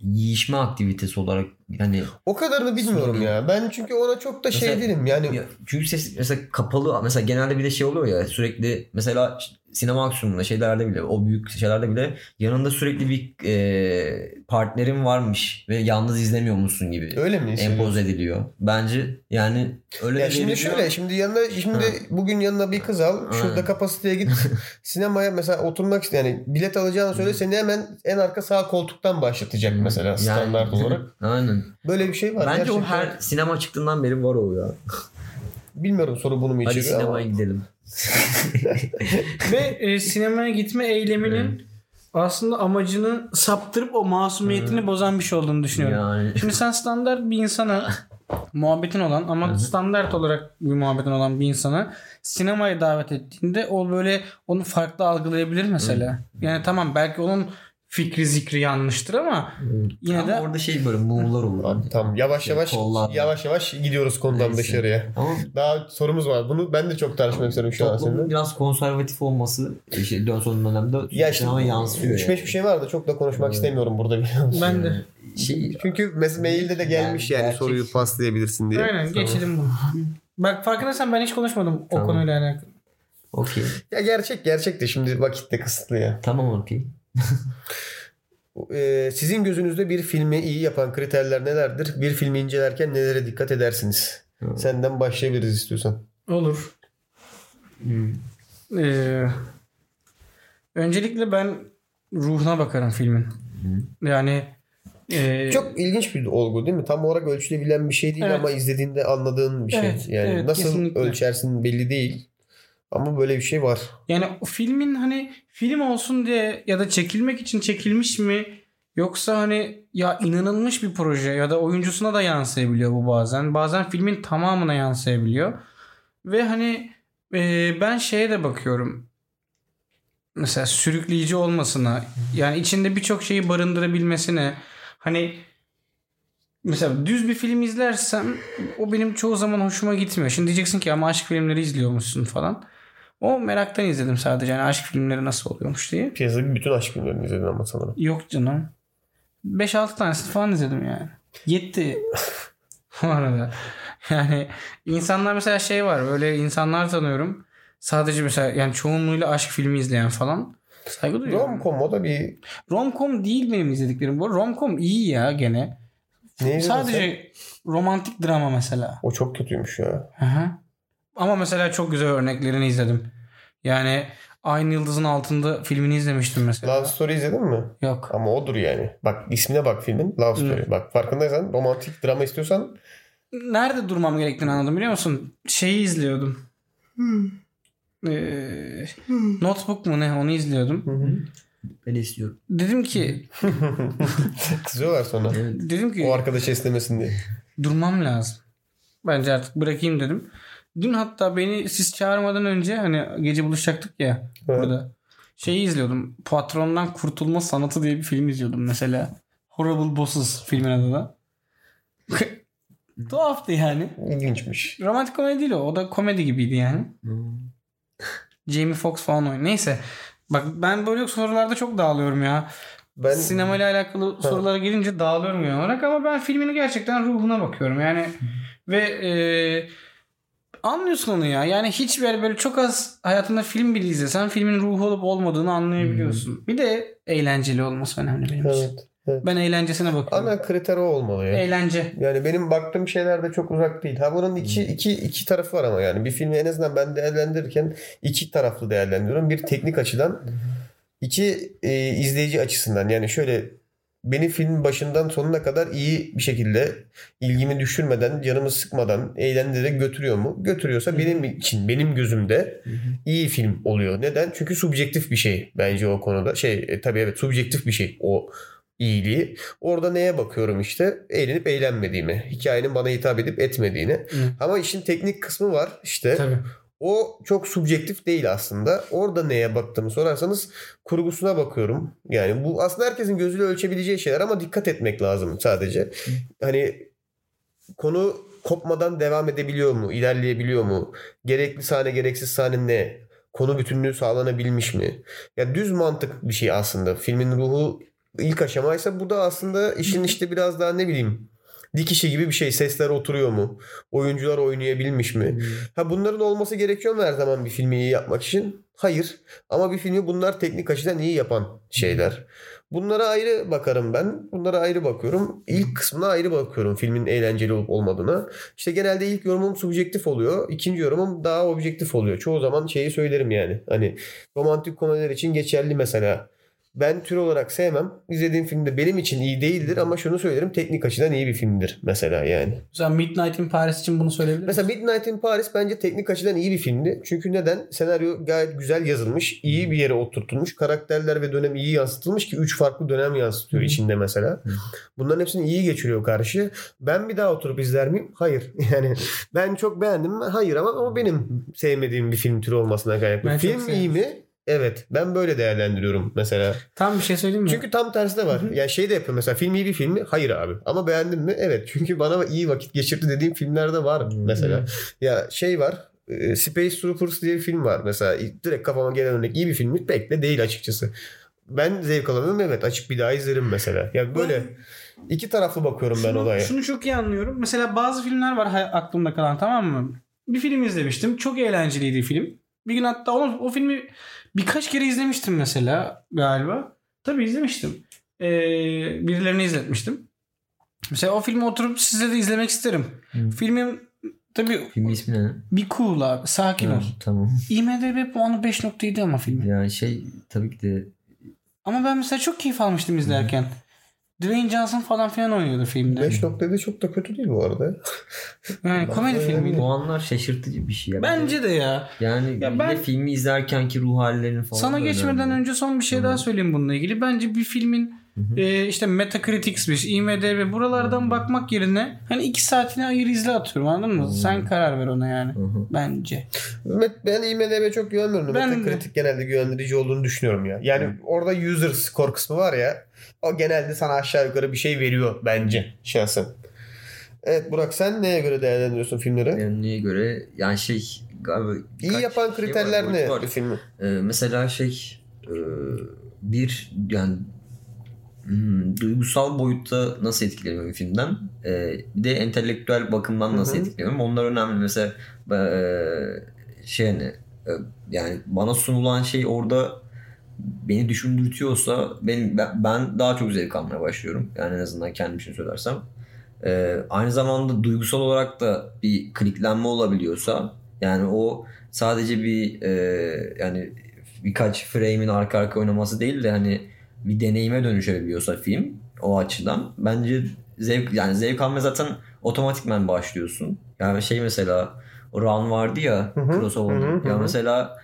yiyişme aktivitesi olarak hani O kadarını bilmiyorum Sorun. ya. Ben çünkü ona çok da şey Mesela- değilim. Yani Ya, çünkü ses mesela kapalı mesela genelde bir de şey oluyor ya sürekli mesela sinema aksiyonunda şeylerde bile o büyük şeylerde bile yanında sürekli bir e, partnerin varmış ve yalnız izlemiyor musun gibi öyle mi? empoze ediliyor. Bence yani öyle Ya şimdi şöyle şimdi yanına şimdi Ha. bugün yanına bir kız al. Şurada kapasiteye git. *laughs* sinemaya mesela oturmak isteyen yani bilet alacağını söyle seni hemen en arka sağ koltuktan başlatacak mesela Yani- standart *laughs* olarak. Aynen. Böyle bir şey var. Bence o Gerçekten. her sinema çıktığından beri var o ya. bilmiyorum soru bunu mu Hadi içeriyor ama. sinemaya gidelim. *laughs* Ve e, sinemaya gitme eyleminin aslında amacını saptırıp o masumiyetini bozan bir şey olduğunu düşünüyorum. Yani. Şimdi sen standart bir insana *laughs* muhabbetin olan ama standart olarak bir muhabbetin olan bir insana sinemaya davet ettiğinde o böyle onu farklı algılayabilir mesela. Yani tamam belki onun fikri zikri yanlıştır ama yine de Ama orada şey böyle mumlar olur. Abi, tamam yavaş Şey, yavaş kollar. yavaş yavaş gidiyoruz konudan Neyse. dışarıya. Ama Daha sorumuz var. Bunu ben de çok tartışmak istiyorum şu an seninle. biraz konservatif olması işte dön son dönemde Ya işte ama yansıyor. 3-5 bir şey var da çok da konuşmak istemiyorum burada biliyor musun? ben de. *laughs* Şey, Çünkü mes- mailde de gelmiş yani, Gerçek- soruyu paslayabilirsin diye. Aynen geçelim bunu. *laughs* Bak farkındaysan ben hiç konuşmadım o Tamam. konuyla alakalı. okey. Ya gerçek gerçek de şimdi vakit de kısıtlı ya. Tamam okey. Ee, sizin gözünüzde bir filmi iyi yapan kriterler nelerdir? Bir filmi incelerken nelere dikkat edersiniz? Hı. Senden başlayabiliriz istiyorsan. Olur. Hmm. Ee, öncelikle ben ruhuna bakarım filmin. Yani e, Çok ilginç bir olgu değil mi? Tam olarak ölçülebilen bir şey değil Evet. ama izlediğinde anladığın bir şey. Evet, yani evet, nasıl kesinlikle. ölçersin belli değil. Ama böyle bir şey var. yani o filmin hani film olsun diye ya da çekilmek için çekilmiş mi yoksa hani ya inanılmış bir proje ya da oyuncusuna da yansıyabiliyor bu bazen. Bazen filmin tamamına yansıyabiliyor. Ve hani e, ben şeye de bakıyorum. Mesela sürükleyici olmasına yani içinde birçok şeyi barındırabilmesine hani mesela düz bir film izlersem o benim çoğu zaman hoşuma gitmiyor. Şimdi diyeceksin ki ama aşk filmleri izliyormuşsun falan. O meraktan izledim sadece. Yani aşk filmleri nasıl oluyormuş diye. Piyasada bütün aşk filmlerini izledin ama sanırım. Yok canım. 5-6 tanesini falan izledim yani. Yetti. Bu arada. Yani insanlar mesela şey var. Böyle insanlar tanıyorum. Sadece mesela yani çoğunluğuyla aşk filmi izleyen falan. Saygı duyuyorum. Rom-com o da bir Rom-com değil benim izlediklerim. Bu rom-com iyi ya gene. ne sen? Sadece romantik drama mesela. O çok kötüymüş ya. Hı hı. Ama mesela çok güzel örneklerini izledim. Yani Aynı Yıldızın Altında filmini izlemiştim mesela. Love Story izledin mi? Yok. Ama odur yani. Bak ismine bak filmin. Love Story. Bak farkındaysan romantik drama istiyorsan Nerede durmam gerektiğini anladım biliyor musun? Şeyi izliyordum. Ee, Notebook mu ne onu izliyordum. Ben de istiyorum. Dedim ki *laughs* kızıyorlar sonra. Evet. dedim ki O arkadaş esnemesin diye. durmam lazım. Bence artık bırakayım dedim. Dün hatta beni siz çağırmadan önce hani gece buluşacaktık ya Evet. burada. Şeyi izliyordum. Patrondan Kurtulma Sanatı diye bir film izliyordum mesela. Horrible Bosses filmin adı da. *laughs* Tuhaftı yani. İlginçmiş. Romantik komedi değil o. O da komedi gibiydi yani. Jamie Foxx falan oynuyor. Neyse. Bak ben böyle sorularda çok dağılıyorum ya. Ben Sinema ile alakalı sorulara gelince dağılıyorum genel olarak ama ben filmini gerçekten ruhuna bakıyorum. Yani ve e, anlıyorsun onu ya. Yani hiçbir yer böyle çok az hayatında film bile izlesen filmin ruhu olup olmadığını anlayabiliyorsun. Bir de eğlenceli olması önemli benim için. evet. evet. Ben eğlencesine bakıyorum. Ana kriter o olmalı ya. Eğlence. Yani benim baktığım şeyler de çok uzak değil. Ha bunun iki, iki, iki tarafı var ama yani bir filmi en azından ben değerlendirirken iki taraflı değerlendiriyorum. Bir teknik açıdan, iki e, izleyici açısından. Yani şöyle beni filmin başından sonuna kadar iyi bir şekilde ilgimi düşürmeden, canımı sıkmadan eğlendirerek götürüyor mu? Götürüyorsa benim için, benim gözümde iyi film oluyor. Neden? Çünkü subjektif bir şey bence o konuda. Şey e, tabii evet subjektif bir şey o iyiliği. Orada neye bakıyorum işte? Eğlenip eğlenmediğimi. Hikayenin bana hitap edip etmediğini. Hı. Ama işin teknik kısmı var işte. Tabii. O çok subjektif değil aslında. Orada neye baktığımı sorarsanız kurgusuna bakıyorum. Yani bu aslında herkesin gözüyle ölçebileceği şeyler ama dikkat etmek lazım sadece. Hani konu kopmadan devam edebiliyor mu? İlerleyebiliyor mu? Gerekli sahne gereksiz sahne ne? Konu bütünlüğü sağlanabilmiş mi? Ya düz mantık bir şey aslında. Filmin ruhu ilk aşamaysa bu da aslında işin işte biraz daha ne bileyim dikişi gibi bir şey. Sesler oturuyor mu? Oyuncular oynayabilmiş mi? Ha bunların olması gerekiyor mu her zaman bir filmi iyi yapmak için? Hayır. Ama bir filmi bunlar teknik açıdan iyi yapan şeyler. Bunlara ayrı bakarım ben. Bunlara ayrı bakıyorum. İlk kısmına ayrı bakıyorum filmin eğlenceli olup olmadığına. İşte genelde ilk yorumum subjektif oluyor. İkinci yorumum daha objektif oluyor. Çoğu zaman şeyi söylerim yani. Hani romantik komediler için geçerli mesela. Ben tür olarak sevmem. İzlediğim filmde benim için iyi değildir ama şunu söylerim teknik açıdan iyi bir filmdir mesela yani. Mesela Midnight in Paris için bunu söyleyebilir misin? Mesela Midnight in Paris bence teknik açıdan iyi bir filmdi. Çünkü neden? Senaryo gayet güzel yazılmış. iyi bir yere oturtulmuş. Karakterler ve dönem iyi yansıtılmış ki 3 farklı dönem yansıtıyor Hı. içinde mesela. Bunların hepsini iyi geçiriyor karşı. Ben bir daha oturup izler miyim? Hayır. *laughs* Yani ben çok beğendim mi? Hayır ama o benim sevmediğim bir film türü olmasına kaynaklı. Film iyi mi? Evet. Ben böyle değerlendiriyorum mesela. Tam bir şey söyleyeyim mi? Çünkü tam tersi de var. Yani şey de yapıyor mesela film iyi bir film mi? Hayır abi. Ama beğendin mi? Evet. Çünkü bana iyi vakit geçirdi dediğim filmler de var mesela. Ya şey var. e, Space Troopers diye bir film var mesela. Direkt kafama gelen örnek iyi bir film mi? Pek de değil açıkçası. Ben zevk alamıyorum evet açıp bir daha izlerim mesela. Yani böyle iki taraflı bakıyorum ben şunu, olaya. Şunu çok iyi anlıyorum. Mesela bazı filmler var aklımda kalan tamam mı? Bir film izlemiştim. Çok eğlenceliydi film. Bir gün hatta o, o filmi birkaç kere izlemiştim mesela galiba. Tabii izlemiştim. Ee, birilerine izletmiştim. Mesela o filmi oturup sizle de izlemek isterim. Hı. Filmin tabii Filmin ismi ne? bir cool abi. Sakin ol. Tamam. *laughs* IMDB puanı 5.7 ama filmin. Yani şey tabii ki de Ama ben mesela çok keyif almıştım izlerken. Dwayne Johnson falan filan oynuyordu filmde. 5.7 çok da kötü değil bu arada. Yani *laughs* komedi Ben- filmiydi. puanlar şaşırtıcı bir şey. ya. Bence de ya. Yani Ya ben- de filmi izlerken ki ruh hallerini falan Sana geçmeden önemli. önce son bir şey Hı. daha söyleyeyim bununla ilgili. Bence bir filmin hı. e, işte Metacritics'miş, IMDb buralardan bakmak yerine hani iki saatini ayır izle atıyorum anladın mı? Hı. Sen karar ver ona yani. Hı hı. Bence. Ben IMDB'ye çok güvenmiyorum. Ben de. Metacritic genelde güvendirici olduğunu düşünüyorum ya. Yani orada user score kısmı var ya. O genelde sana aşağı yukarı bir şey veriyor bence şahsen. Evet Burak sen neye göre değerlendiriyorsun filmleri? Yani neye göre yani şey galiba İyi yapan şey var, kriterler boyut ne var. filmi? Ee, mesela şey e, bir yani hmm, duygusal boyutta nasıl etkileniyorum filmden Ee, bir de entelektüel bakımdan nasıl Hı hı. etkileniyorum onlar önemli mesela e, şey hani e, yani bana sunulan şey orada beni düşündürtüyorsa ben, ben daha çok zevk almaya başlıyorum yani en azından kendim için söylersem Ee, aynı zamanda duygusal olarak da bir kliklenme olabiliyorsa yani o sadece bir e, yani birkaç frame'in arka arka oynaması değil de hani bir deneyime dönüşebiliyorsa film o açıdan bence zevk yani zevk almaya zaten otomatikmen başlıyorsun. Yani şey mesela Run vardı ya hı, Ya mesela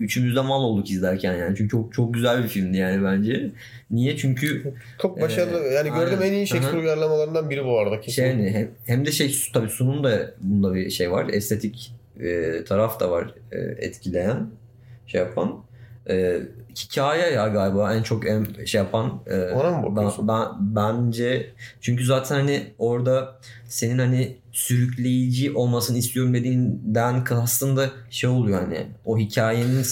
üçümüz de mal olduk izlerken yani. Çünkü çok çok güzel bir filmdi yani bence. Niye? Çünkü Çok başarılı. Ee, yani gördüğüm en iyi Shakespeare uyarlamalarından biri bu arada. Kesin. şey hani hem, hem de şey tabii sunum da bunda bir şey var. Estetik e, taraf da var e, etkileyen şey yapan. E, hikaye ya galiba en çok en şey yapan. E, Ona mı bakıyorsun? ben, ben- bence çünkü zaten hani orada senin hani sürükleyici olmasını istiyorum dediğinden aslında şey oluyor hani o hikayenin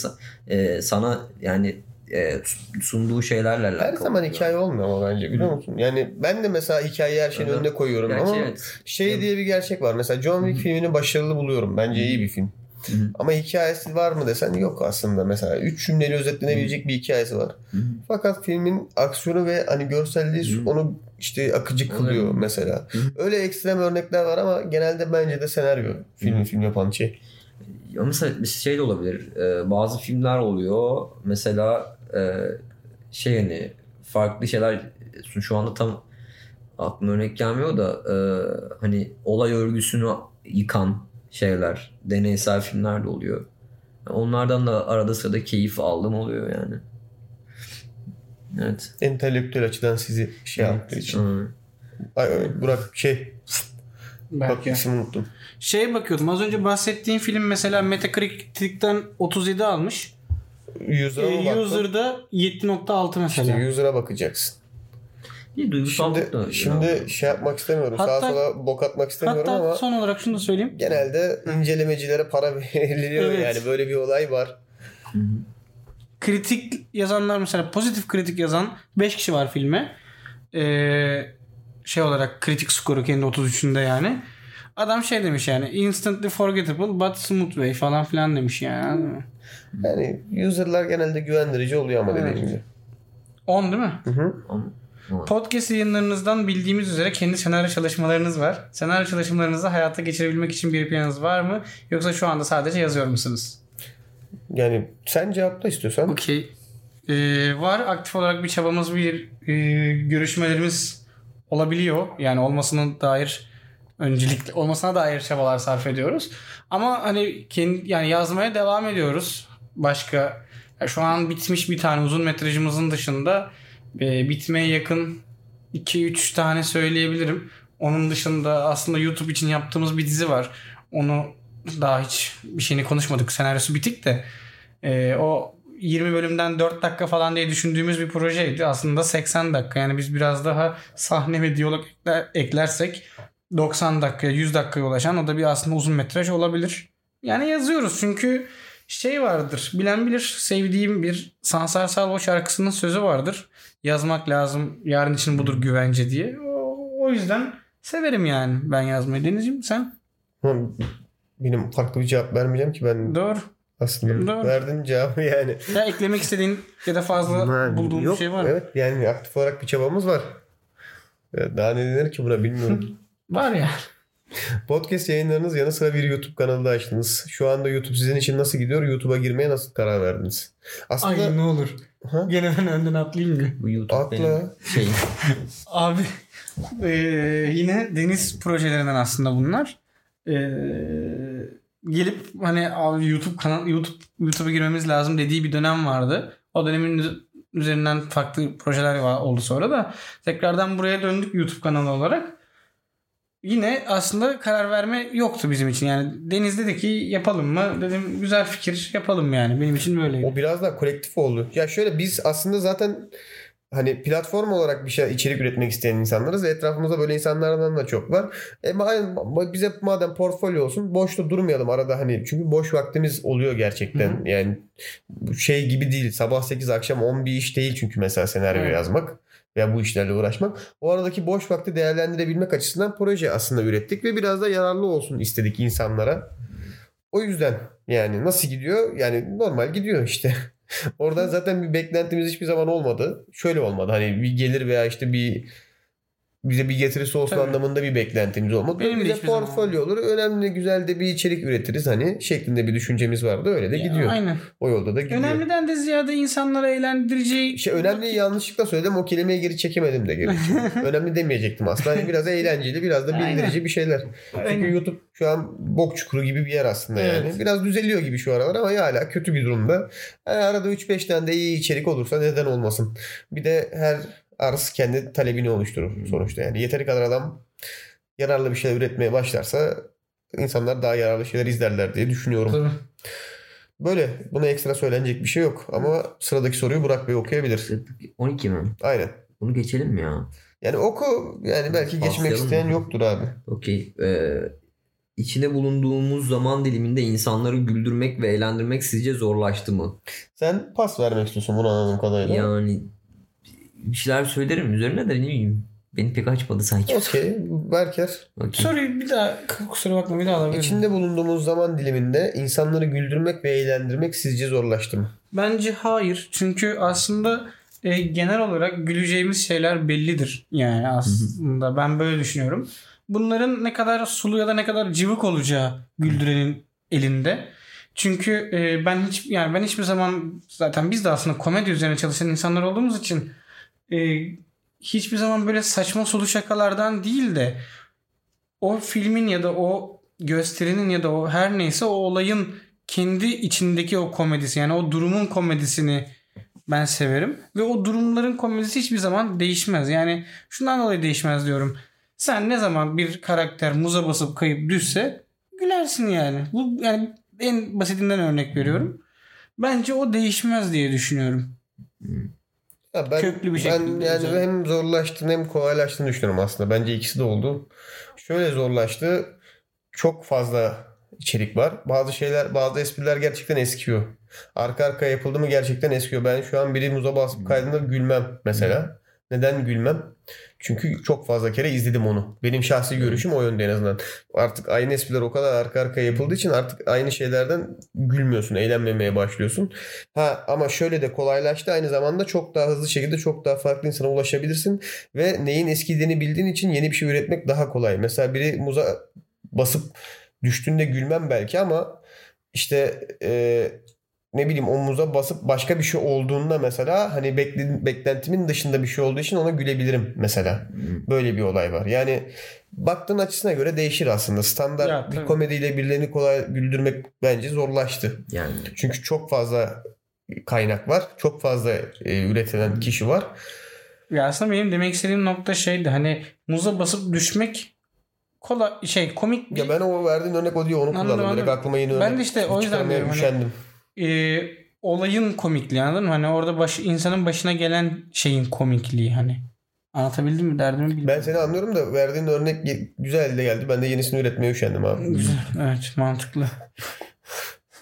e, sana yani e, sunduğu şeylerle alakalı. Her zaman oluyor. hikaye olmuyor ama bence biliyor musun? Yani ben de mesela hikayeyi her şeyin Hı hı. önüne koyuyorum Gerçi ama evet. şey diye bir gerçek var. Mesela John Wick Hı hı. filmini başarılı buluyorum. Bence iyi bir film. Hı hı. Ama hikayesi var mı desen yok aslında mesela. Üç cümleyle özetlenebilecek bir hikayesi var. Hı hı. Fakat filmin aksiyonu ve hani görselliği Hı. onu işte akıcı kılıyor Öyle. mesela. Hı. Öyle ekstrem örnekler var ama genelde bence de senaryo filmi Hı. film yapan şey. Ya mesela bir şey de olabilir. Ee, bazı filmler oluyor. Mesela e, şey hani farklı şeyler şu anda tam aklıma örnek gelmiyor da e, hani olay örgüsünü yıkan şeyler, deneysel filmler de oluyor. Onlardan da arada sırada keyif aldığım oluyor yani. Evet. Entelektüel açıdan sizi şey yaptığı için. Hı. Ay, ay, Burak şey bak Belki. ismini unuttum. Şeye bakıyordum. Az önce bahsettiğim film mesela Metacritic'ten 37 almış. User'a mı Ee, baktın? user'da 7.6 mesela. İşte user'a bakacaksın. Duygusallık Şimdi, da. şimdi şey yapmak istemiyorum. Hatta- Sağa sola bok atmak istemiyorum Hatta ama son olarak şunu da söyleyeyim. genelde incelemecilere para *laughs* veriliyor Evet. yani böyle bir olay var. Hı hı. Kritik yazanlar mesela pozitif kritik yazan 5 kişi var filme. Ee, şey olarak kritik skoru kendi 33'ünde yani. Adam şey demiş yani instantly forgettable but smooth way falan filan demiş yani. Yani user'lar genelde güvendirici oluyor ama Evet. dediğim gibi. 10 değil mi? Hı hı. Podcast yayınlarınızdan bildiğimiz üzere kendi senaryo çalışmalarınız var. Senaryo çalışmalarınızı hayata geçirebilmek için bir planınız var mı? Yoksa şu anda sadece yazıyor musunuz? Yani sen cevapla istiyorsan. Okey. Ee, var. Aktif olarak bir çabamız, bir e, görüşmelerimiz olabiliyor. Yani olmasına dair öncelikli olmasına dair çabalar sarf ediyoruz. Ama hani kendi yani yazmaya devam ediyoruz. Başka ya şu an bitmiş bir tane uzun metrajımızın dışında e, bitmeye yakın 2-3 tane söyleyebilirim. Onun dışında aslında YouTube için yaptığımız bir dizi var. Onu daha hiç bir şeyini konuşmadık. Senaryosu bitik de. Ee, o 20 bölümden 4 dakika falan diye düşündüğümüz bir projeydi. Aslında 80 dakika. Yani biz biraz daha sahne ve diyalog ekler- eklersek 90 dakika, 100 dakikaya ulaşan o da bir aslında uzun metraj olabilir. Yani yazıyoruz çünkü şey vardır. Bilen bilir sevdiğim bir Sansar Salvo şarkısının sözü vardır. Yazmak lazım. Yarın için budur güvence diye. O, o yüzden severim yani ben yazmayı. Denizciğim sen? Benim farklı bir cevap vermeyeceğim ki ben Doğru. aslında Doğru. verdim cevabı *laughs* yani. Ya eklemek istediğin ya da fazla Yani bulduğun yok, bir şey var mı? Evet yani aktif olarak bir çabamız var. Daha ne denir ki buna bilmiyorum. *laughs* Var ya. Podcast yayınlarınız yanı sıra bir YouTube kanalı da açtınız. Şu anda YouTube sizin için nasıl gidiyor? YouTube'a girmeye nasıl karar verdiniz? Aslında Ay ne olur. Ha? Gene ben önden atlayayım mı? bu YouTube Atla. benim şeyim. *laughs* Abi eee, yine deniz projelerinden aslında bunlar. Eee, gelip hani YouTube kanal YouTube YouTube'a girmemiz lazım dediği bir dönem vardı. O dönemin üz- üzerinden farklı projeler oldu sonra da tekrardan buraya döndük YouTube kanalı olarak. Yine aslında karar verme yoktu bizim için. Yani Deniz dedi ki yapalım mı? Dedim güzel fikir yapalım yani. Benim için böyleydi. O biraz daha kolektif oldu. Ya şöyle biz aslında zaten hani platform olarak bir şey içerik üretmek isteyen insanlarız etrafımızda böyle insanlardan da çok var. E bize madem portfolyo olsun boşta durmayalım arada hani çünkü boş vaktimiz oluyor gerçekten. Hı hı. Yani şey gibi değil. Sabah 8 akşam 10 bir iş değil çünkü mesela senaryo Evet. yazmak veya bu işlerle uğraşmak. O aradaki boş vakti değerlendirebilmek açısından proje aslında ürettik ve biraz da yararlı olsun istedik insanlara. O yüzden yani nasıl gidiyor? Yani normal gidiyor işte. *laughs* Oradan zaten bir beklentimiz hiçbir zaman olmadı. Şöyle olmadı. Hani bir gelir veya işte bir bize bir getirisi olsun Tabii. anlamında bir beklentimiz olmadı. Benim bize zaman portfolyo olur. Önemli güzel de bir içerik üretiriz hani şeklinde bir düşüncemiz vardı. Öyle de Ya, gidiyor. Aynen. O yolda da gidiyor. Önemliden de ziyade insanları eğlendireceği şey önemli yanlışlıkla söyledim o kelimeyi geri çekemedim de geri. *laughs* önemli demeyecektim aslında. Hani biraz eğlenceli biraz da Aynen. bildirici bir şeyler. Çünkü Aynen. YouTube şu an bok çukuru gibi bir yer aslında yani. Evet. Biraz düzeliyor gibi şu aralar ama hala kötü bir durumda. Yani arada 3-5 tane de iyi içerik olursa neden olmasın. Bir de her arz kendi talebini oluşturur sonuçta yani. Yeteri kadar adam yararlı bir şeyler üretmeye başlarsa insanlar daha yararlı şeyler izlerler diye düşünüyorum. Tabii. Böyle buna ekstra söylenecek bir şey yok ama sıradaki soruyu Burak Bey okuyabilir. 12 mi? Aynen. Bunu geçelim mi ya? Yani oku yani belki geçmek Başlayalım isteyen mı? yoktur abi. Okey. Ee, içinde bulunduğumuz zaman diliminde insanları güldürmek ve eğlendirmek sizce zorlaştı mı? Sen pas vermek istiyorsun bunu anladığım kadarıyla. Yani bir şeyler söylerim üzerine de ne bileyim. Beni pek açmadı sanki. Okey. Berker. Okey. Soruyu bir daha kusura bakma bir daha alabilir miyim? İçinde bulunduğumuz zaman diliminde insanları güldürmek ve eğlendirmek sizce zorlaştı mı? Bence hayır. Çünkü aslında e, genel olarak güleceğimiz şeyler bellidir. Yani aslında ben böyle düşünüyorum. Bunların ne kadar sulu ya da ne kadar cıvık olacağı güldürenin elinde. Çünkü e, ben hiç yani ben hiçbir zaman zaten biz de aslında komedi üzerine çalışan insanlar olduğumuz için e, hiçbir zaman böyle saçma sulu şakalardan değil de o filmin ya da o gösterinin ya da o her neyse o olayın kendi içindeki o komedisi yani o durumun komedisini ben severim. Ve o durumların komedisi hiçbir zaman değişmez. Yani şundan dolayı değişmez diyorum. Sen ne zaman bir karakter muza basıp kayıp düşse gülersin yani. Bu yani en basitinden örnek veriyorum. Bence o değişmez diye düşünüyorum. Ya ben, Köklü bir ben şekilde yani güzel. hem zorlaştığını hem kolaylaştığını düşünüyorum aslında. Bence ikisi de oldu. Şöyle zorlaştı. Çok fazla içerik var. Bazı şeyler, bazı espriler gerçekten eskiyor. Arka arkaya yapıldı mı gerçekten eskiyor. Ben şu an biri muza basıp kaydında gülmem mesela. Neden gülmem? Çünkü çok fazla kere izledim onu. Benim şahsi görüşüm o yönde en azından. Artık aynı espriler o kadar arka arkaya yapıldığı için artık aynı şeylerden gülmüyorsun, eğlenmemeye başlıyorsun. Ha ama şöyle de kolaylaştı. Aynı zamanda çok daha hızlı şekilde çok daha farklı insana ulaşabilirsin ve neyin eskidiğini bildiğin için yeni bir şey üretmek daha kolay. Mesela biri muza basıp düştüğünde gülmem belki ama işte e, ne bileyim omuza basıp başka bir şey olduğunda mesela hani bekle- beklentimin dışında bir şey olduğu için ona gülebilirim mesela. Böyle bir olay var. Yani baktığın açısına göre değişir aslında. Standart Ya, bir komediyle birilerini kolay güldürmek bence zorlaştı. Yani Çünkü çok fazla kaynak var. Çok fazla e, üretilen kişi var. Ya aslında benim demek istediğim nokta şeydi hani muza basıp düşmek kolay şey komik bir Ya ben o verdiğin örnek o diyor onu Anladım, kullandım. Direkt anladım. aklıma yeni Ben örnek de işte o yüzden diyorum hani- üşendim. E, olayın komikliği anladın mı? Hani orada baş, insanın başına gelen şeyin komikliği hani. Anlatabildim mi derdimi bilmiyorum. Ben seni anlıyorum da verdiğin örnek güzel de geldi. Ben de yenisini üretmeye üşendim abi. Güzel. Evet mantıklı.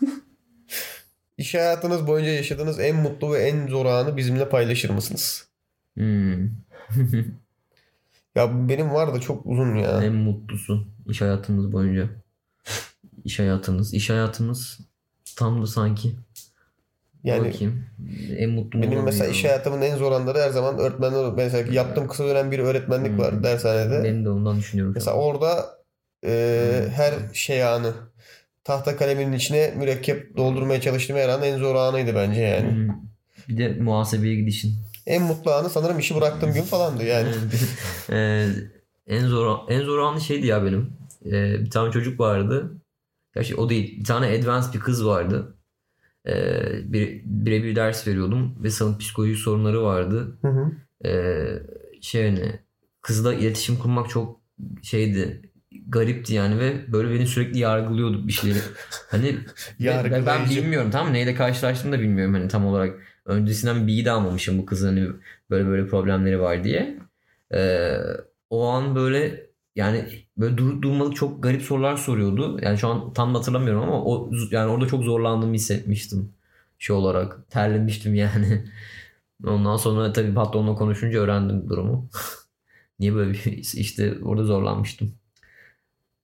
*laughs* İş hayatınız boyunca yaşadığınız en mutlu ve en zor anı bizimle paylaşır mısınız? hmm, *laughs* Ya benim var da çok uzun ya. en mutlusu iş hayatımız boyunca. İş hayatımız. iş hayatımız tam da sanki. Yani Bakayım. En mutlu benim mesela iş hayatımın en zor anları her zaman öğretmenler. Mesela yaptığım kısa dönem bir öğretmenlik Hmm. var dershanede. Ben de ondan düşünüyorum. Mesela an. orada e, Hmm. her şey anı tahta kaleminin içine mürekkep doldurmaya çalıştığım her an en zor anıydı bence yani. Hmm. Bir de muhasebeye gidişin. En mutlu anı sanırım işi bıraktığım gün falandı yani. *laughs* Ee, en zor en zor anı şeydi ya benim. Ee, bir tane çocuk vardı. Gerçi o değil. Bir tane advanced bir kız vardı. Ee, bir, birebir ders veriyordum ve sınıf psikolojik sorunları vardı. Hı hı. Ee, şey hani kızla iletişim kurmak çok şeydi garipti yani ve böyle beni sürekli yargılıyordu bir şeyleri. *laughs* Hani ben, ben bilmiyorum tamam mı? neyle karşılaştığımı da bilmiyorum hani tam olarak. Öncesinden bilgi de almamışım bu kızın hani böyle böyle problemleri var diye. Ee, o an böyle yani böyle dur durmalık çok garip sorular soruyordu. Yani şu an tam hatırlamıyorum ama o yani orada çok zorlandığımı hissetmiştim. Şey olarak terlemiştim yani. *laughs* Ondan sonra tabii patronla konuşunca öğrendim durumu. *laughs* Niye böyle bir işte orada zorlanmıştım.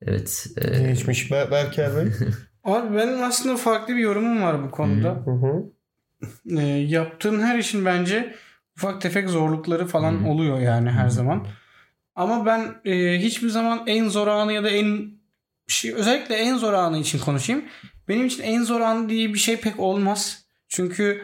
Evet. e, Geçmiş Ber- Berker Bey. *laughs* Abi benim aslında farklı bir yorumum var bu konuda. Hı hı. E, yaptığın her işin bence ufak tefek zorlukları falan Hı. oluyor yani her Hı. zaman. Ama ben e, hiçbir zaman en zor anı ya da en şey, özellikle en zor anı için konuşayım. Benim için en zor an diye bir şey pek olmaz. Çünkü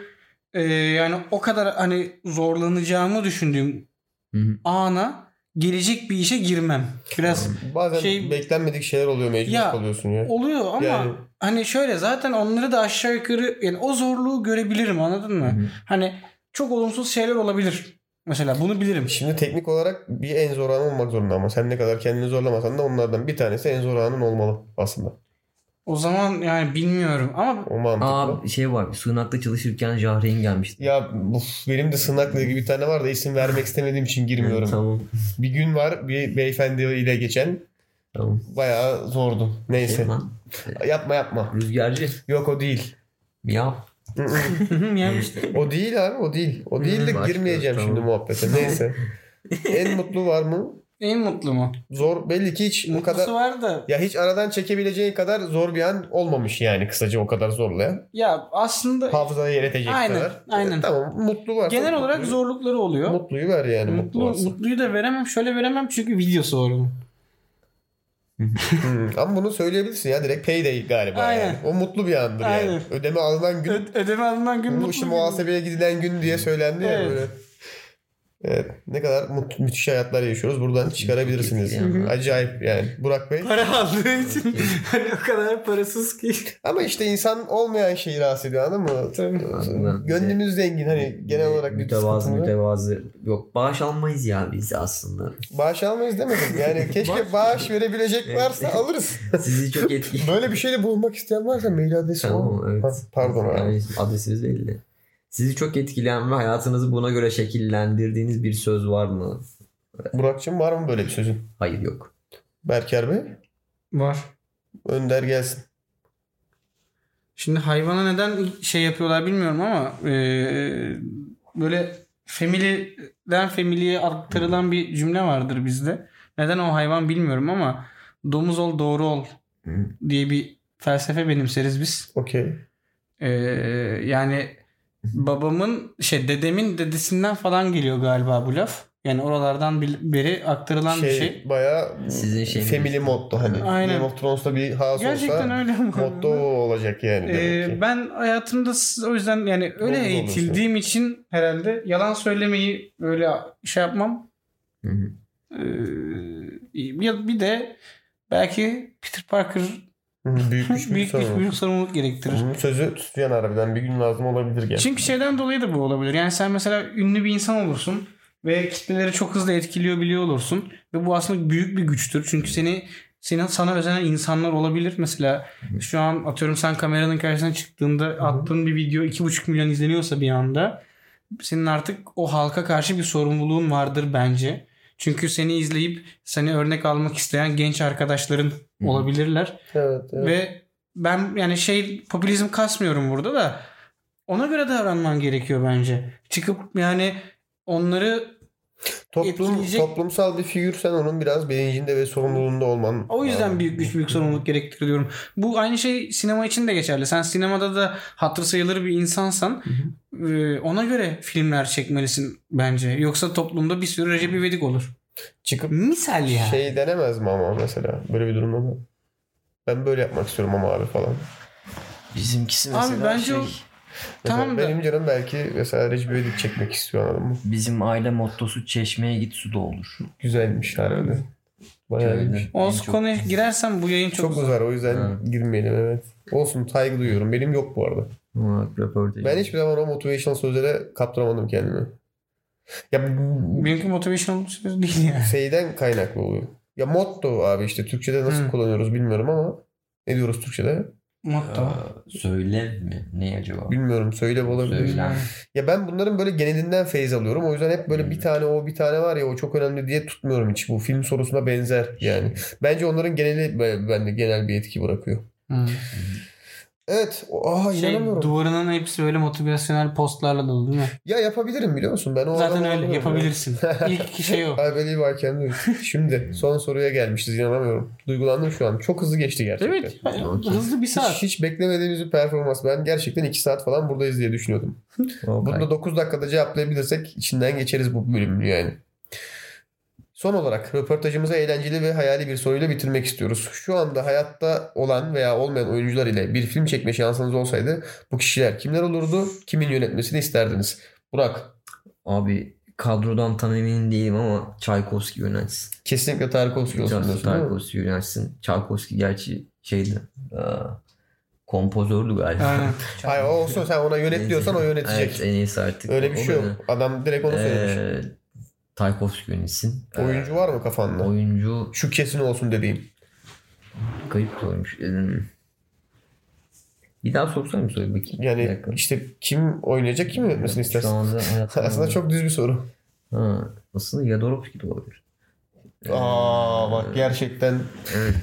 e, yani o kadar hani zorlanacağımı düşündüğüm hı hı. ana gelecek bir işe girmem. Biraz Bazen Şey- beklenmedik şeyler oluyor mecbur Ya, kalıyorsun ya. oluyor ama Yani- hani şöyle zaten onları da aşağı yukarı yani o zorluğu görebilirim anladın mı? Hı hı. Hani çok olumsuz şeyler olabilir. Mesela bunu bilirim. Şimdi teknik olarak bir en zor anı olmak zorunda ama sen ne kadar kendini zorlamasan da onlardan bir tanesi en zor anın olmalı aslında. O zaman yani bilmiyorum ama O mantıklı. Aa şey var. Sığınakta çalışırken Jahreyn gelmişti. Ya uf, benim de sınakla ilgili bir tane var da isim vermek istemediğim için girmiyorum. *laughs* Tamam. Bir gün var bir beyefendi ile geçen Tamam. bayağı zordu. Neyse. Şey Yapma yapma. Rüzgarcı. Yok o değil. Miyav. O değil abi o değil. O değil de girmeyeceğim tamam. şimdi muhabbete. Neyse. *laughs* en mutlu var mı? en mutlu mu? Zor belli ki hiç bu Mutlusu kadar var da ya hiç aradan çekebileceğin kadar zor bir an olmamış yani kısaca o kadar zorlayan. ya aslında Hafızaya yer edecek Aynen, kadar. aynen. E, tamam mutlu var. genel olarak zorlukları oluyor. Mutluyu ver yani mutlu, Mutlu, varsa. mutluyu da veremem. Şöyle veremem çünkü videosu var onun. Hmm, Ama bunu söyleyebilirsin ya direkt payday galiba Aynen. yani. O mutlu bir andır yani. Aynen. Ödeme alınan gün Ö- ödeme alınan gün mutlu işte muhasebeye gidilen gün diye söylendi ya Evet. böyle. Evet. Ne kadar mut, müthiş hayatlar yaşıyoruz. Buradan çıkarabilirsiniz. Acayip yani. Burak Bey. Para aldığı için hani o kadar parasız ki. Ama işte insan olmayan şeyi rahatsız ediyor anladın mı? Tabii. Aslında Gönlümüz zengin. Hani genel olarak bir mütevazı mütevazı. Yok bağış almayız ya biz aslında. Bağış almayız demedim. Yani *laughs* keşke bağış verebilecek varsa alırız. *laughs* Sizi çok etki. Böyle bir şeyle bulunmak isteyen varsa mail adresi Tamam var. evet. Ha, Pardon abi. Yani adresimiz belli. Sizi çok etkileyen ve hayatınızı buna göre şekillendirdiğiniz bir söz var mı? Burak'cığım var mı böyle bir sözün? Hayır yok. Berker Bey. Var. Önder gelsin. Şimdi hayvana neden şey yapıyorlar bilmiyorum ama eee, böyle family'den family'ye aktarılan bir cümle vardır bizde. Neden o hayvan bilmiyorum ama domuz ol doğru ol diye bir felsefe benimseriz biz. Okey. Eee, yani babamın şey dedemin dedesinden falan geliyor galiba bu laf. Yani oralardan beri aktarılan Şey, bir şey. bayağı Sizin şeyiniz. family motto hani. Aynen. Game of Thrones'ta bir house Gerçekten olsa öyle ama. motto olacak yani. Ee, demek ki. ben hayatımda o yüzden yani öyle Domuz eğitildiğim için herhalde yalan söylemeyi öyle şey yapmam. Hı hı. Ee, bir, de belki Peter Parker Büyükmüş büyük sorun. bir büyük sorumluluk gerektirir. Hı, Sözü tutuyan harbiden bir gün lazım olabilir gerçekten. Çünkü şeyden dolayı da bu olabilir. Yani sen mesela ünlü bir insan olursun ve kitleleri çok hızlı etkiliyor biliyor olursun ve bu aslında büyük bir güçtür. Çünkü seni senin sana özenen insanlar olabilir. Mesela şu an atıyorum sen kameranın karşısına çıktığında attığın bir video 2,5 milyon izleniyorsa bir anda senin artık o halka karşı bir sorumluluğun vardır bence. Çünkü seni izleyip seni örnek almak isteyen genç arkadaşların olabilirler. Evet, evet. Ve ben yani şey popülizm kasmıyorum burada da ona göre davranman gerekiyor bence. Çıkıp yani onları Toplum, etkileyecek- toplumsal bir figür sen onun biraz bilincinde ve sorumluluğunda olman. o yüzden lazım. büyük güç büyük sorumluluk gerektiriyor diyorum. Bu aynı şey sinema için de geçerli. Sen sinemada da hatır sayılır bir insansan e, ona göre filmler çekmelisin bence. Yoksa toplumda bir sürü Recep İvedik olur. Çıkıp Misal ya. şey denemez mi ama mesela böyle bir durumda da. Ben böyle yapmak istiyorum ama abi falan. Bizimkisi Abi mesela bence şey, o- Mesela Tamam da- benim canım belki mesela Recep İvedik çekmek istiyor anladın mı? bizim aile mottosu çeşmeye git su doldur. Güzelmiş harbiden. Bayağı iyiymiş. O En çok- konuya girersem bu yayın çok, Çok uzar. uzar o yüzden Ha. girmeyelim evet. Olsun saygı duyuyorum. Benim yok bu arada. Röportaj. Ben hiçbir zaman o motivational sözlere kaptıramadım kendimi. Ya Benimki motivational söz değil yani. *laughs* şeyden kaynaklı oluyor. Ya motto abi işte Türkçe'de nasıl Hı. kullanıyoruz bilmiyorum ama ne diyoruz Türkçe'de? Motto. Aa, Söylev mi? Ne acaba? Bilmiyorum söyle olabilir. Söylem. Ya ben bunların böyle genelinden feyiz alıyorum. O yüzden hep böyle Hmm. bir tane o bir tane var ya o çok önemli diye tutmuyorum hiç. Bu film sorusuna benzer yani. Bence onların geneli be- bende genel bir etki bırakıyor. Hı. Evet. Aa Şey, inanamıyorum. duvarının hepsi öyle motivasyonel postlarla dolu değil mi? ya yapabilirim biliyor musun? Ben o Zaten öyle anlamıyorum ya. yapabilirsin. İlk şey o. I believe I can do it. Şimdi son soruya gelmişiz inanamıyorum. Duygulandım şu an. Çok hızlı geçti gerçekten. Evet. Okey. Hızlı bir saat. Hiç, hiç beklemediğimiz bir performans. Ben gerçekten 2 saat falan buradayız diye düşünüyordum. Okay. Bunu da 9 dakikada cevaplayabilirsek içinden geçeriz bu bölümü yani. Son olarak röportajımızı eğlenceli ve hayali bir soruyla bitirmek istiyoruz. Şu anda hayatta olan veya olmayan oyuncular ile bir film çekme şansınız olsaydı bu kişiler kimler olurdu? Kimin yönetmesini isterdiniz? Burak Abi kadrodan tam emin değilim ama Tchaikovsky yönetsin. kesinlikle Tarkovski olsun diyorsun? Tchaikovsky yönetsin. Tchaikovsky gerçi şeydi. aa, kompozordü galiba. Aynen. *laughs* *laughs* Hayır o olsun sen ona yönet diyorsan o yönetecek. Evet en iyisi artık. Öyle bir şey yok. Adam direkt onu söylemiş. Ee, Tchaikovsky yönetsin. Ee, Oyuncu var mı kafanda? oyuncu Şu kesin olsun dediğim. kayıp koymuş. Hmm. Bir daha sorsana mı soru bakayım. Bir Yani işte kim oynayacak kim yönetmesini Şu istersin? *laughs* Aslında çok düz bir soru. Ha, aslında Jodorowsky de olabilir. Aa bak gerçekten Evet.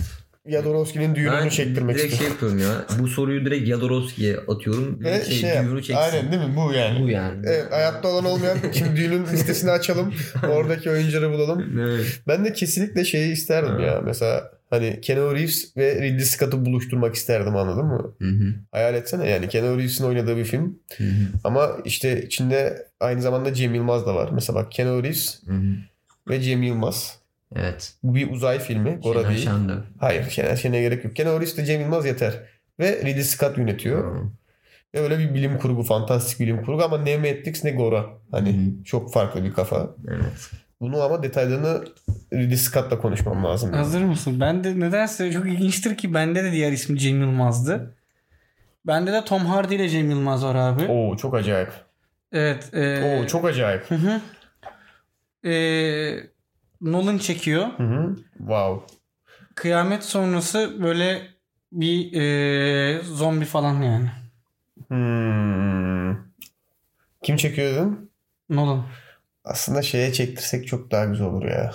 Jodorowsky'nin düğününü Ben çektirmek direkt istiyorum. şey yapıyorum ya. Bu soruyu direkt Jodorowsky'ye atıyorum. Ve şey, şey düğünü çeksin. Aynen değil mi? Bu yani. Bu yani. Evet, hayatta olan olmayan *laughs* kim düğünün listesini açalım. *laughs* Oradaki oyuncuları bulalım. Evet. Ben de kesinlikle şeyi isterdim Ha. ya. Mesela hani Keanu Reeves ve Ridley Scott'ı buluşturmak isterdim anladın mı? Hı hı. Hayal etsene yani Keanu Reeves'in oynadığı bir film. Hı hı. Ama işte içinde aynı zamanda Cem Yılmaz da var. Mesela bak Keanu Reeves Hı hı. ve Cem Yılmaz. Evet. Bu bir uzay filmi. Gora Şener değil. Şen'de. Hayır Şener Şen'e gerek yok. Keanu Reeves de Cem Yılmaz yeter. Ve Ridley Scott yönetiyor. Hı. Ve öyle bir bilim kurgu, fantastik bilim kurgu ama ne Matrix ne Gora. Hani Hı. çok farklı bir kafa. Evet. Bunu ama detaylarını Ridley Scott'la konuşmam lazım. Hazır mısın? Ben de nedense çok ilginçtir ki bende de diğer ismi Cem Yılmaz'dı. Bende de Tom Hardy ile Cem Yılmaz var abi. Oo çok acayip. Evet. E, Oo çok acayip. Hı hı. E, Nolan çekiyor. Hı hı. Wow. Kıyamet sonrası böyle bir e, zombi falan yani. Hmm. Kim çekiyor dedim? Nolan. Aslında şeye çektirsek çok daha güzel olur ya.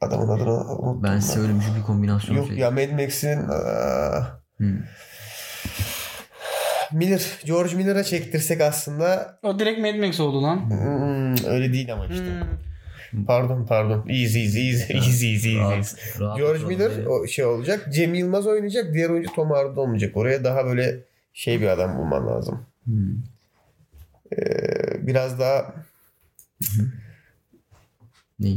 Adamın adını unuttum. Ben size ölümcül bir kombinasyon Yok şey. ya Mad Max'in aa, Hı. Miller, George Miller'a çektirsek aslında O direkt Mad Max oldu lan. hmm, öyle değil ama işte. Hmm. Pardon pardon. Easy easy easy easy easy. easy. Rahat, rahat George Miller o şey olacak. Cem Yılmaz oynayacak. Diğer oyuncu Tom Hardy olmayacak. Oraya daha böyle şey bir adam bulman lazım. Hı. Ee, biraz daha Ne?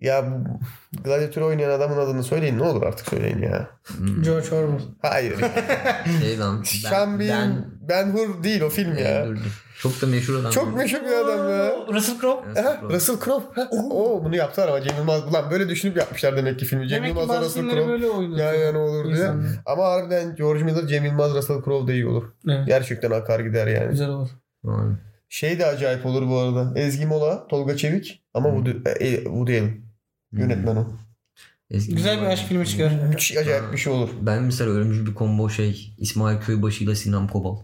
ya bu gladyatör oynayan adamın adını söyleyin ne olur artık söyleyin ya. Hı. George Orwell. Hayır. Şey lan. Sean ben, Bean, Ben Hur değil o film ben, ya. Çok da meşhur adam. Çok meşhur bir adam ya. Russell Crowe. Russell Ha, Crowe. Russell Crowe. Ha, Oo bunu yaptılar ama Cem Yılmaz. Ulan böyle düşünüp yapmışlar demek ki filmi. Cem Demek ki bazı Russell Crowe. böyle. Ya ya ne olur diye. İnsanlar. Ama harbiden George Miller, Cem Yılmaz, Russell Crowe da iyi olur. Evet. Gerçekten akar gider yani. Güzel olur. Aynen. Şey de acayip olur bu arada. Ezgi Mola, Tolga Çevik ama Woody, e, Woody Allen. Yönetmen o. Eski Güzel bir aşk filmi çıkar. Müthiş acayip bir şey olur. Ben mesela ölümcül bir combo şey İsmail Köybaşı ile Sinan Kobal.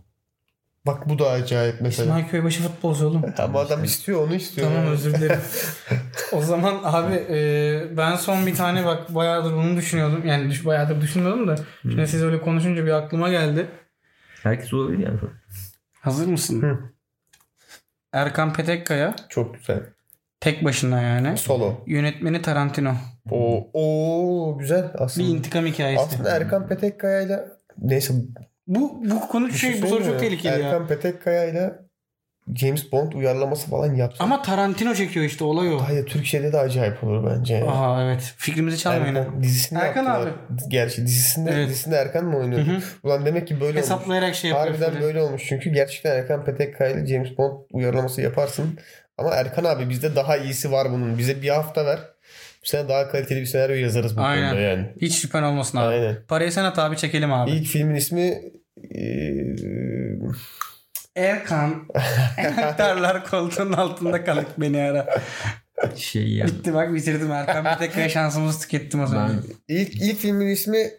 Bak bu da acayip mesela. İsmail Köybaşı futbolcu oğlum. *laughs* Ama adam istiyor onu istiyor. Tamam yani. özür dilerim. *laughs* o zaman abi e, ben son bir tane bak bayağıdır bunu düşünüyordum. Yani düş, bayağıdır düşünmüyordum da. Şimdi siz öyle konuşunca bir aklıma geldi. Herkes olabilir yani. Hazır mısın? Hı. Erkan Petekkaya Çok güzel. tek başına yani. Solo. Yönetmeni Tarantino. O o güzel Bir aslında. intikam hikayesi. Aslında Erkan Petekkaya'yla neyse Bu bu konu şey, şey bu soru çok tehlikeli ya. Erkan Petekkaya'yla James Bond uyarlaması falan yapsa. Ama Tarantino çekiyor işte olay o. Hayır Türkçe'de de acayip olur bence. Aha evet. Fikrimizi çalmayın. Erkan dizisini Erkan yaptılar. Gerçi dizisinde, Evet. dizisinde Erkan mı oynuyor? Hı hı. Ulan demek ki böyle olmuş. Hesaplayarak şey yapıyor. Harbiden böyle olmuş. Çünkü gerçekten Erkan Petekkaya ile James Bond uyarlaması yaparsın. Ama Erkan abi bizde daha iyisi var bunun. Bize bir hafta ver. Bu sene daha kaliteli bir senaryo yazarız bu Aynen. konuda yani. Hiç şüphen olmasın abi. Aynen. Parayı sen at abi çekelim abi. İlk filmin ismi Erkan. *laughs* Enterler koltuğun altında kalık beni ara. Şey ya. Bitti bak bitirdim. Erkan bir tek şansımızı tükettim o zaman. Ben ilk, ilk filmin ismi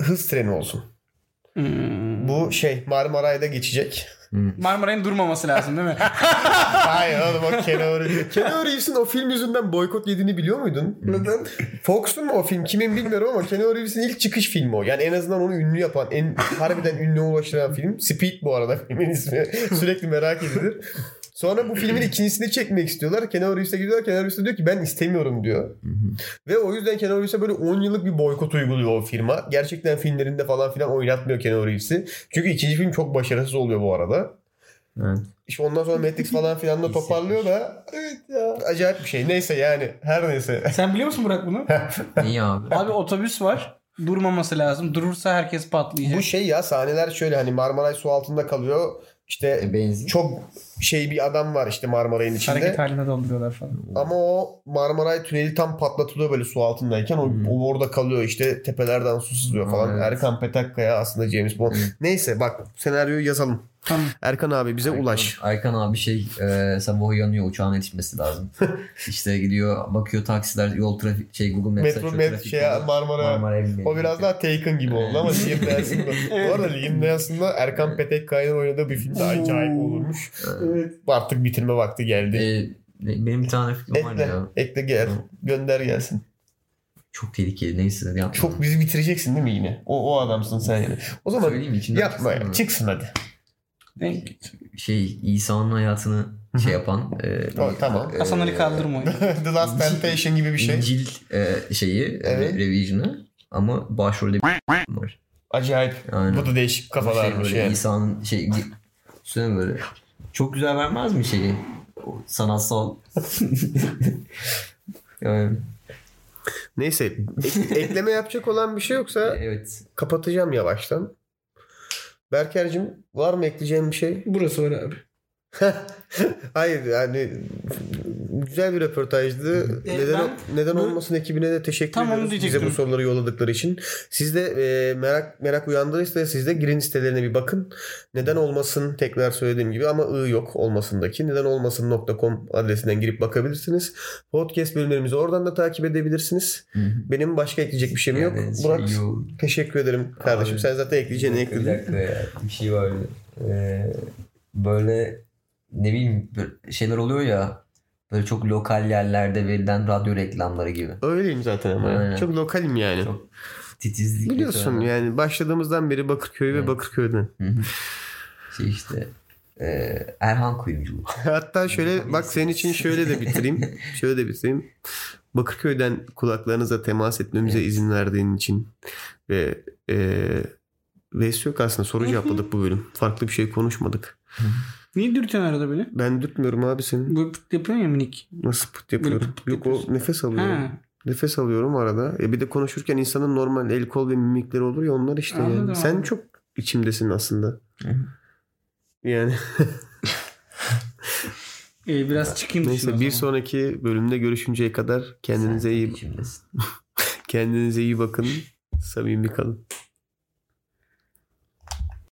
Hız Treni olsun. Hmm. Bu şey Marmaray'da geçecek. Marmaray'ın durmaması lazım değil mi? *laughs* Hayır oğlum o Keanu Reeves. Keanu Reeves'in o film yüzünden boykot yediğini biliyor muydun? Neden? Fox'un mu o film? Kimin bilmiyorum ama Keanu Reeves'in ilk çıkış filmi o. Yani en azından onu ünlü yapan, en harbiden ünlü ulaştıran film. Speed bu arada filmin ismi. *laughs* Sürekli merak edilir. Sonra bu filmin *clears throat* ikincisini çekmek istiyorlar. Keanu Reeves'e gidiyorlar. Keanu Reeves diyor ki ben istemiyorum diyor. Ve o yüzden Keanu Reeves'e böyle 10 yıllık bir boykot uyguluyor o firma. Gerçekten filmlerinde falan filan oynatmıyor Keanu Reeves'i. Çünkü ikinci film çok başarısız oluyor bu arada. evet. İşte ondan sonra Matrix falan filan da *laughs* toparlıyor da evet ya acayip bir şey. Neyse yani her neyse. *laughs* Sen biliyor musun Burak bunu? *laughs* Niye abi? Abi otobüs var. Durmaması lazım. Durursa herkes patlayacak. Bu şey ya sahneler şöyle hani Marmaray su altında kalıyor. İşte E, benzin. çok şey bir adam var işte Marmaray'ın Hareket içinde. haline dolduruyorlar falan. Ama o Marmaray tüneli tam patlatılıyor böyle su altındayken. O, Hmm. o orada kalıyor işte tepelerden su sızıyor falan. Evet. Erkan Petekkaya aslında James Bond. Neyse bak senaryoyu yazalım. Tamam. Erkan abi bize ulaş. Aykan abi şey e, sabah uyanıyor uçağın yetişmesi lazım. *laughs* işte gidiyor bakıyor taksiler yol trafik şey Google Maps Metro met şey. Marmara. Binmeye O biraz daha Taken gibi oldu ama Liam Neeson'da. Bu arada Liam Neeson'da Erkan Petekkaya'nın oynadığı bir filmde acayip olurmuş. Evet. Artık bitirme vakti geldi. E, benim bir tane fikrim var ekle, ya. ekle gel. Gönder gelsin. Çok tehlikeli neyse yapma. Çok bizi bitireceksin değil mi yine? O, o adamsın sen yani. O zaman Söyleyeyim yapma ya. Çıksın hadi. Şey İsa'nın hayatını şey yapan e, O, tamam. e, Hasan Ali oyunu. The Last Temptation gibi bir şey. İncil e, şeyi Evet. re- revision'ı ama başrolde bir *laughs* var. Acayip. Aynen. Bu da değişik kafalarmış şey böyle yani. İsa'nın şey Düşünsene böyle. Çok güzel vermez mi şeyi? O sanatsal. *laughs* yani, Neyse. ek- ekleme yapacak olan bir şey yoksa evet. kapatacağım yavaştan. Berker'cim var mı ekleyeceğim bir şey? Burası var abi. *laughs* Hayır yani güzel bir röportajdı. E, neden ben- neden bu- olmasın ekibine de teşekkür Tam onu ediyoruz bize bu soruları yolladıkları için. Siz de e, merak merak uyandırırsa siz de girin sitelerine bir bakın. Neden olmasın tekrar söylediğim gibi ama ı yok olmasındaki. Neden olmasın.com adresinden girip bakabilirsiniz. Podcast bölümlerimizi oradan da takip edebilirsiniz. Hı hı. Benim başka ekleyecek bir şeyim yok. Yani Burak şey yok. teşekkür ederim kardeşim. Abi, Sen zaten ekleyeceğini Bir ekledin. dakika ya. Bir şey var. Ee, böyle ne bileyim böyle şeyler oluyor ya böyle çok lokal yerlerde verilen radyo reklamları gibi. Öyleyim zaten ama. Aynen. Çok lokalim yani. Çok titizlik. Biliyorsun yani başladığımızdan beri Bakırköy ve Evet. Bakırköy'den. Hı hı. şey işte e, Erhan kuyumculuğu. Hatta şöyle bak senin için şöyle de bitireyim. *laughs* şöyle de bitireyim. Bakırköy'den kulaklarınıza temas etmemize Evet. izin verdiğin için ve e, Vs yok aslında soru cevapladık bu bölüm. Farklı bir şey konuşmadık. Niye dürtüyorsun arada böyle? Ben dürtmüyorum abi senin. Bu pıt yapıyorsun ya minik. Nasıl pıt yapıyorum? Böyle pıt pıt Yok o nefes alıyorum. Ha. Nefes alıyorum arada. E bir de konuşurken insanın normal el kol ve mimikleri olur ya onlar işte Anladım, yani. Sen çok içimdesin aslında. Yani Ee, *laughs* biraz çıkayım neyse bir zaman. sonraki bölümde görüşünceye kadar kendinize Sen iyi içimdesin. *laughs* kendinize iyi bakın. Samimi kalın.